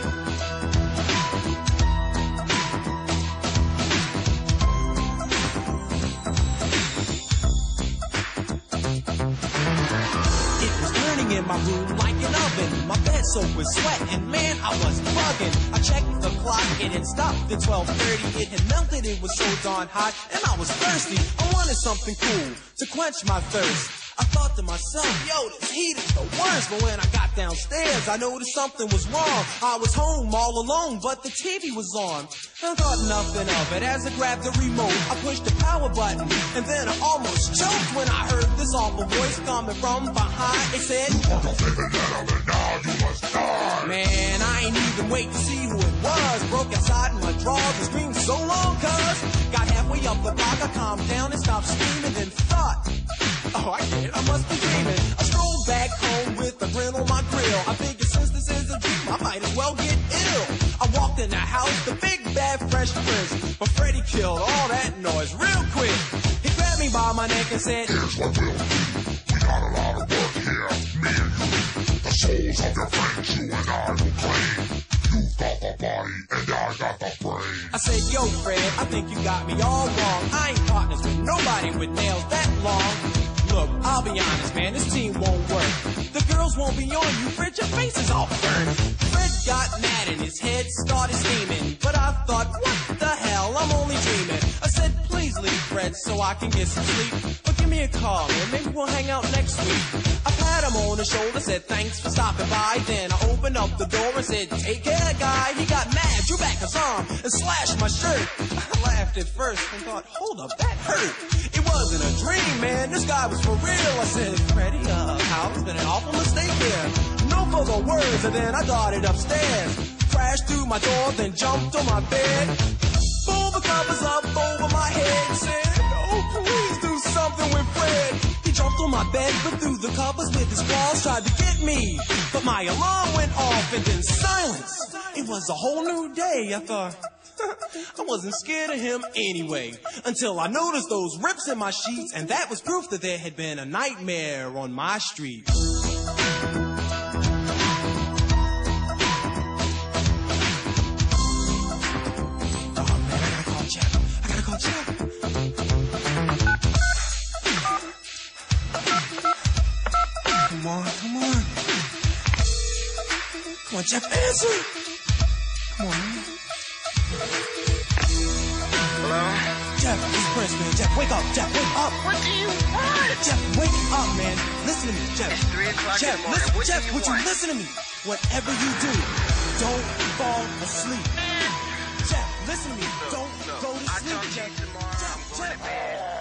My room like an oven. My bed soaked with sweat, and man, I was bugging. I checked the clock, it stopped at 12:30. It had melted, it was so darn hot, and I was thirsty. I wanted something cool to quench my thirst. I thought to myself, yo, this heat is the worst. But when I got downstairs, I noticed something was wrong. I was home all alone, but the TV was on. I thought nothing of it as I grabbed the remote. I pushed the power button, and then I almost choked when I heard this awful voice coming from behind. It said, Man, I ain't even wait to see who it was. Broke outside in my drawers screamed so long, cuz. Got halfway up the block, I calmed down and stopped screaming, then thought, Oh, I get it, I must be dreaming. I strolled back home with a grin on my grill. I figured since this is a dream, I might as well get ill. I walked in the house, the big bad fresh prince. But Freddy killed all that noise real quick. He grabbed me by my neck and said, Here's what we'll do. We got a lot of work here. Me and you, the souls of your friends, you and I will claim. Body and I got the brain. I said, yo, Fred, I think you got me all wrong. I ain't partners with nobody with nails that long. Look, I'll be honest, man, this team won't work. The girls won't be on you, Fred, your face is all burnt. Got mad and his head started steaming. But I thought, what the hell, I'm only dreaming. I said, please leave, Fred, so I can get some sleep. But give me a call, man, maybe we'll hang out next week. I pat him on the shoulder, said, thanks for stopping by. Then I opened up the door and said, take care, guy. He got mad, drew back his arm, and slashed my shirt. I laughed at first and thought, hold up, that hurt. It wasn't a dream, man, this guy was for real. I said, Freddy, uh, How's been an awful mistake here. No further words, and then I darted upstairs. Crashed through my door, then jumped on my bed. Pulled the covers up over my head, said, oh, please do something with Fred. He jumped on my bed, but through the covers with his claws, tried to get me. But my alarm went off, and then silence. It was a whole new day. I thought, [LAUGHS] I wasn't scared of him anyway. Until I noticed those rips in my sheets, and that was proof that there had been a nightmare on my street. Come on, come on. Come on, Jeff Bezos. Come on, man. Hello? Jeff, it's Prince, man. Jeff, wake up. Jeff, wake up. What do you want? Jeff, wake up, man. Listen to me, Jeff. It's 3 o'clock Jeff, in the morning. What Jeff, you would want? you listen to me? Whatever you do, don't fall asleep. Jeff, listen to me. No, don't no. go to sleep. I'll talk to you tomorrow. Jeff, I'm going Jeff. to bed.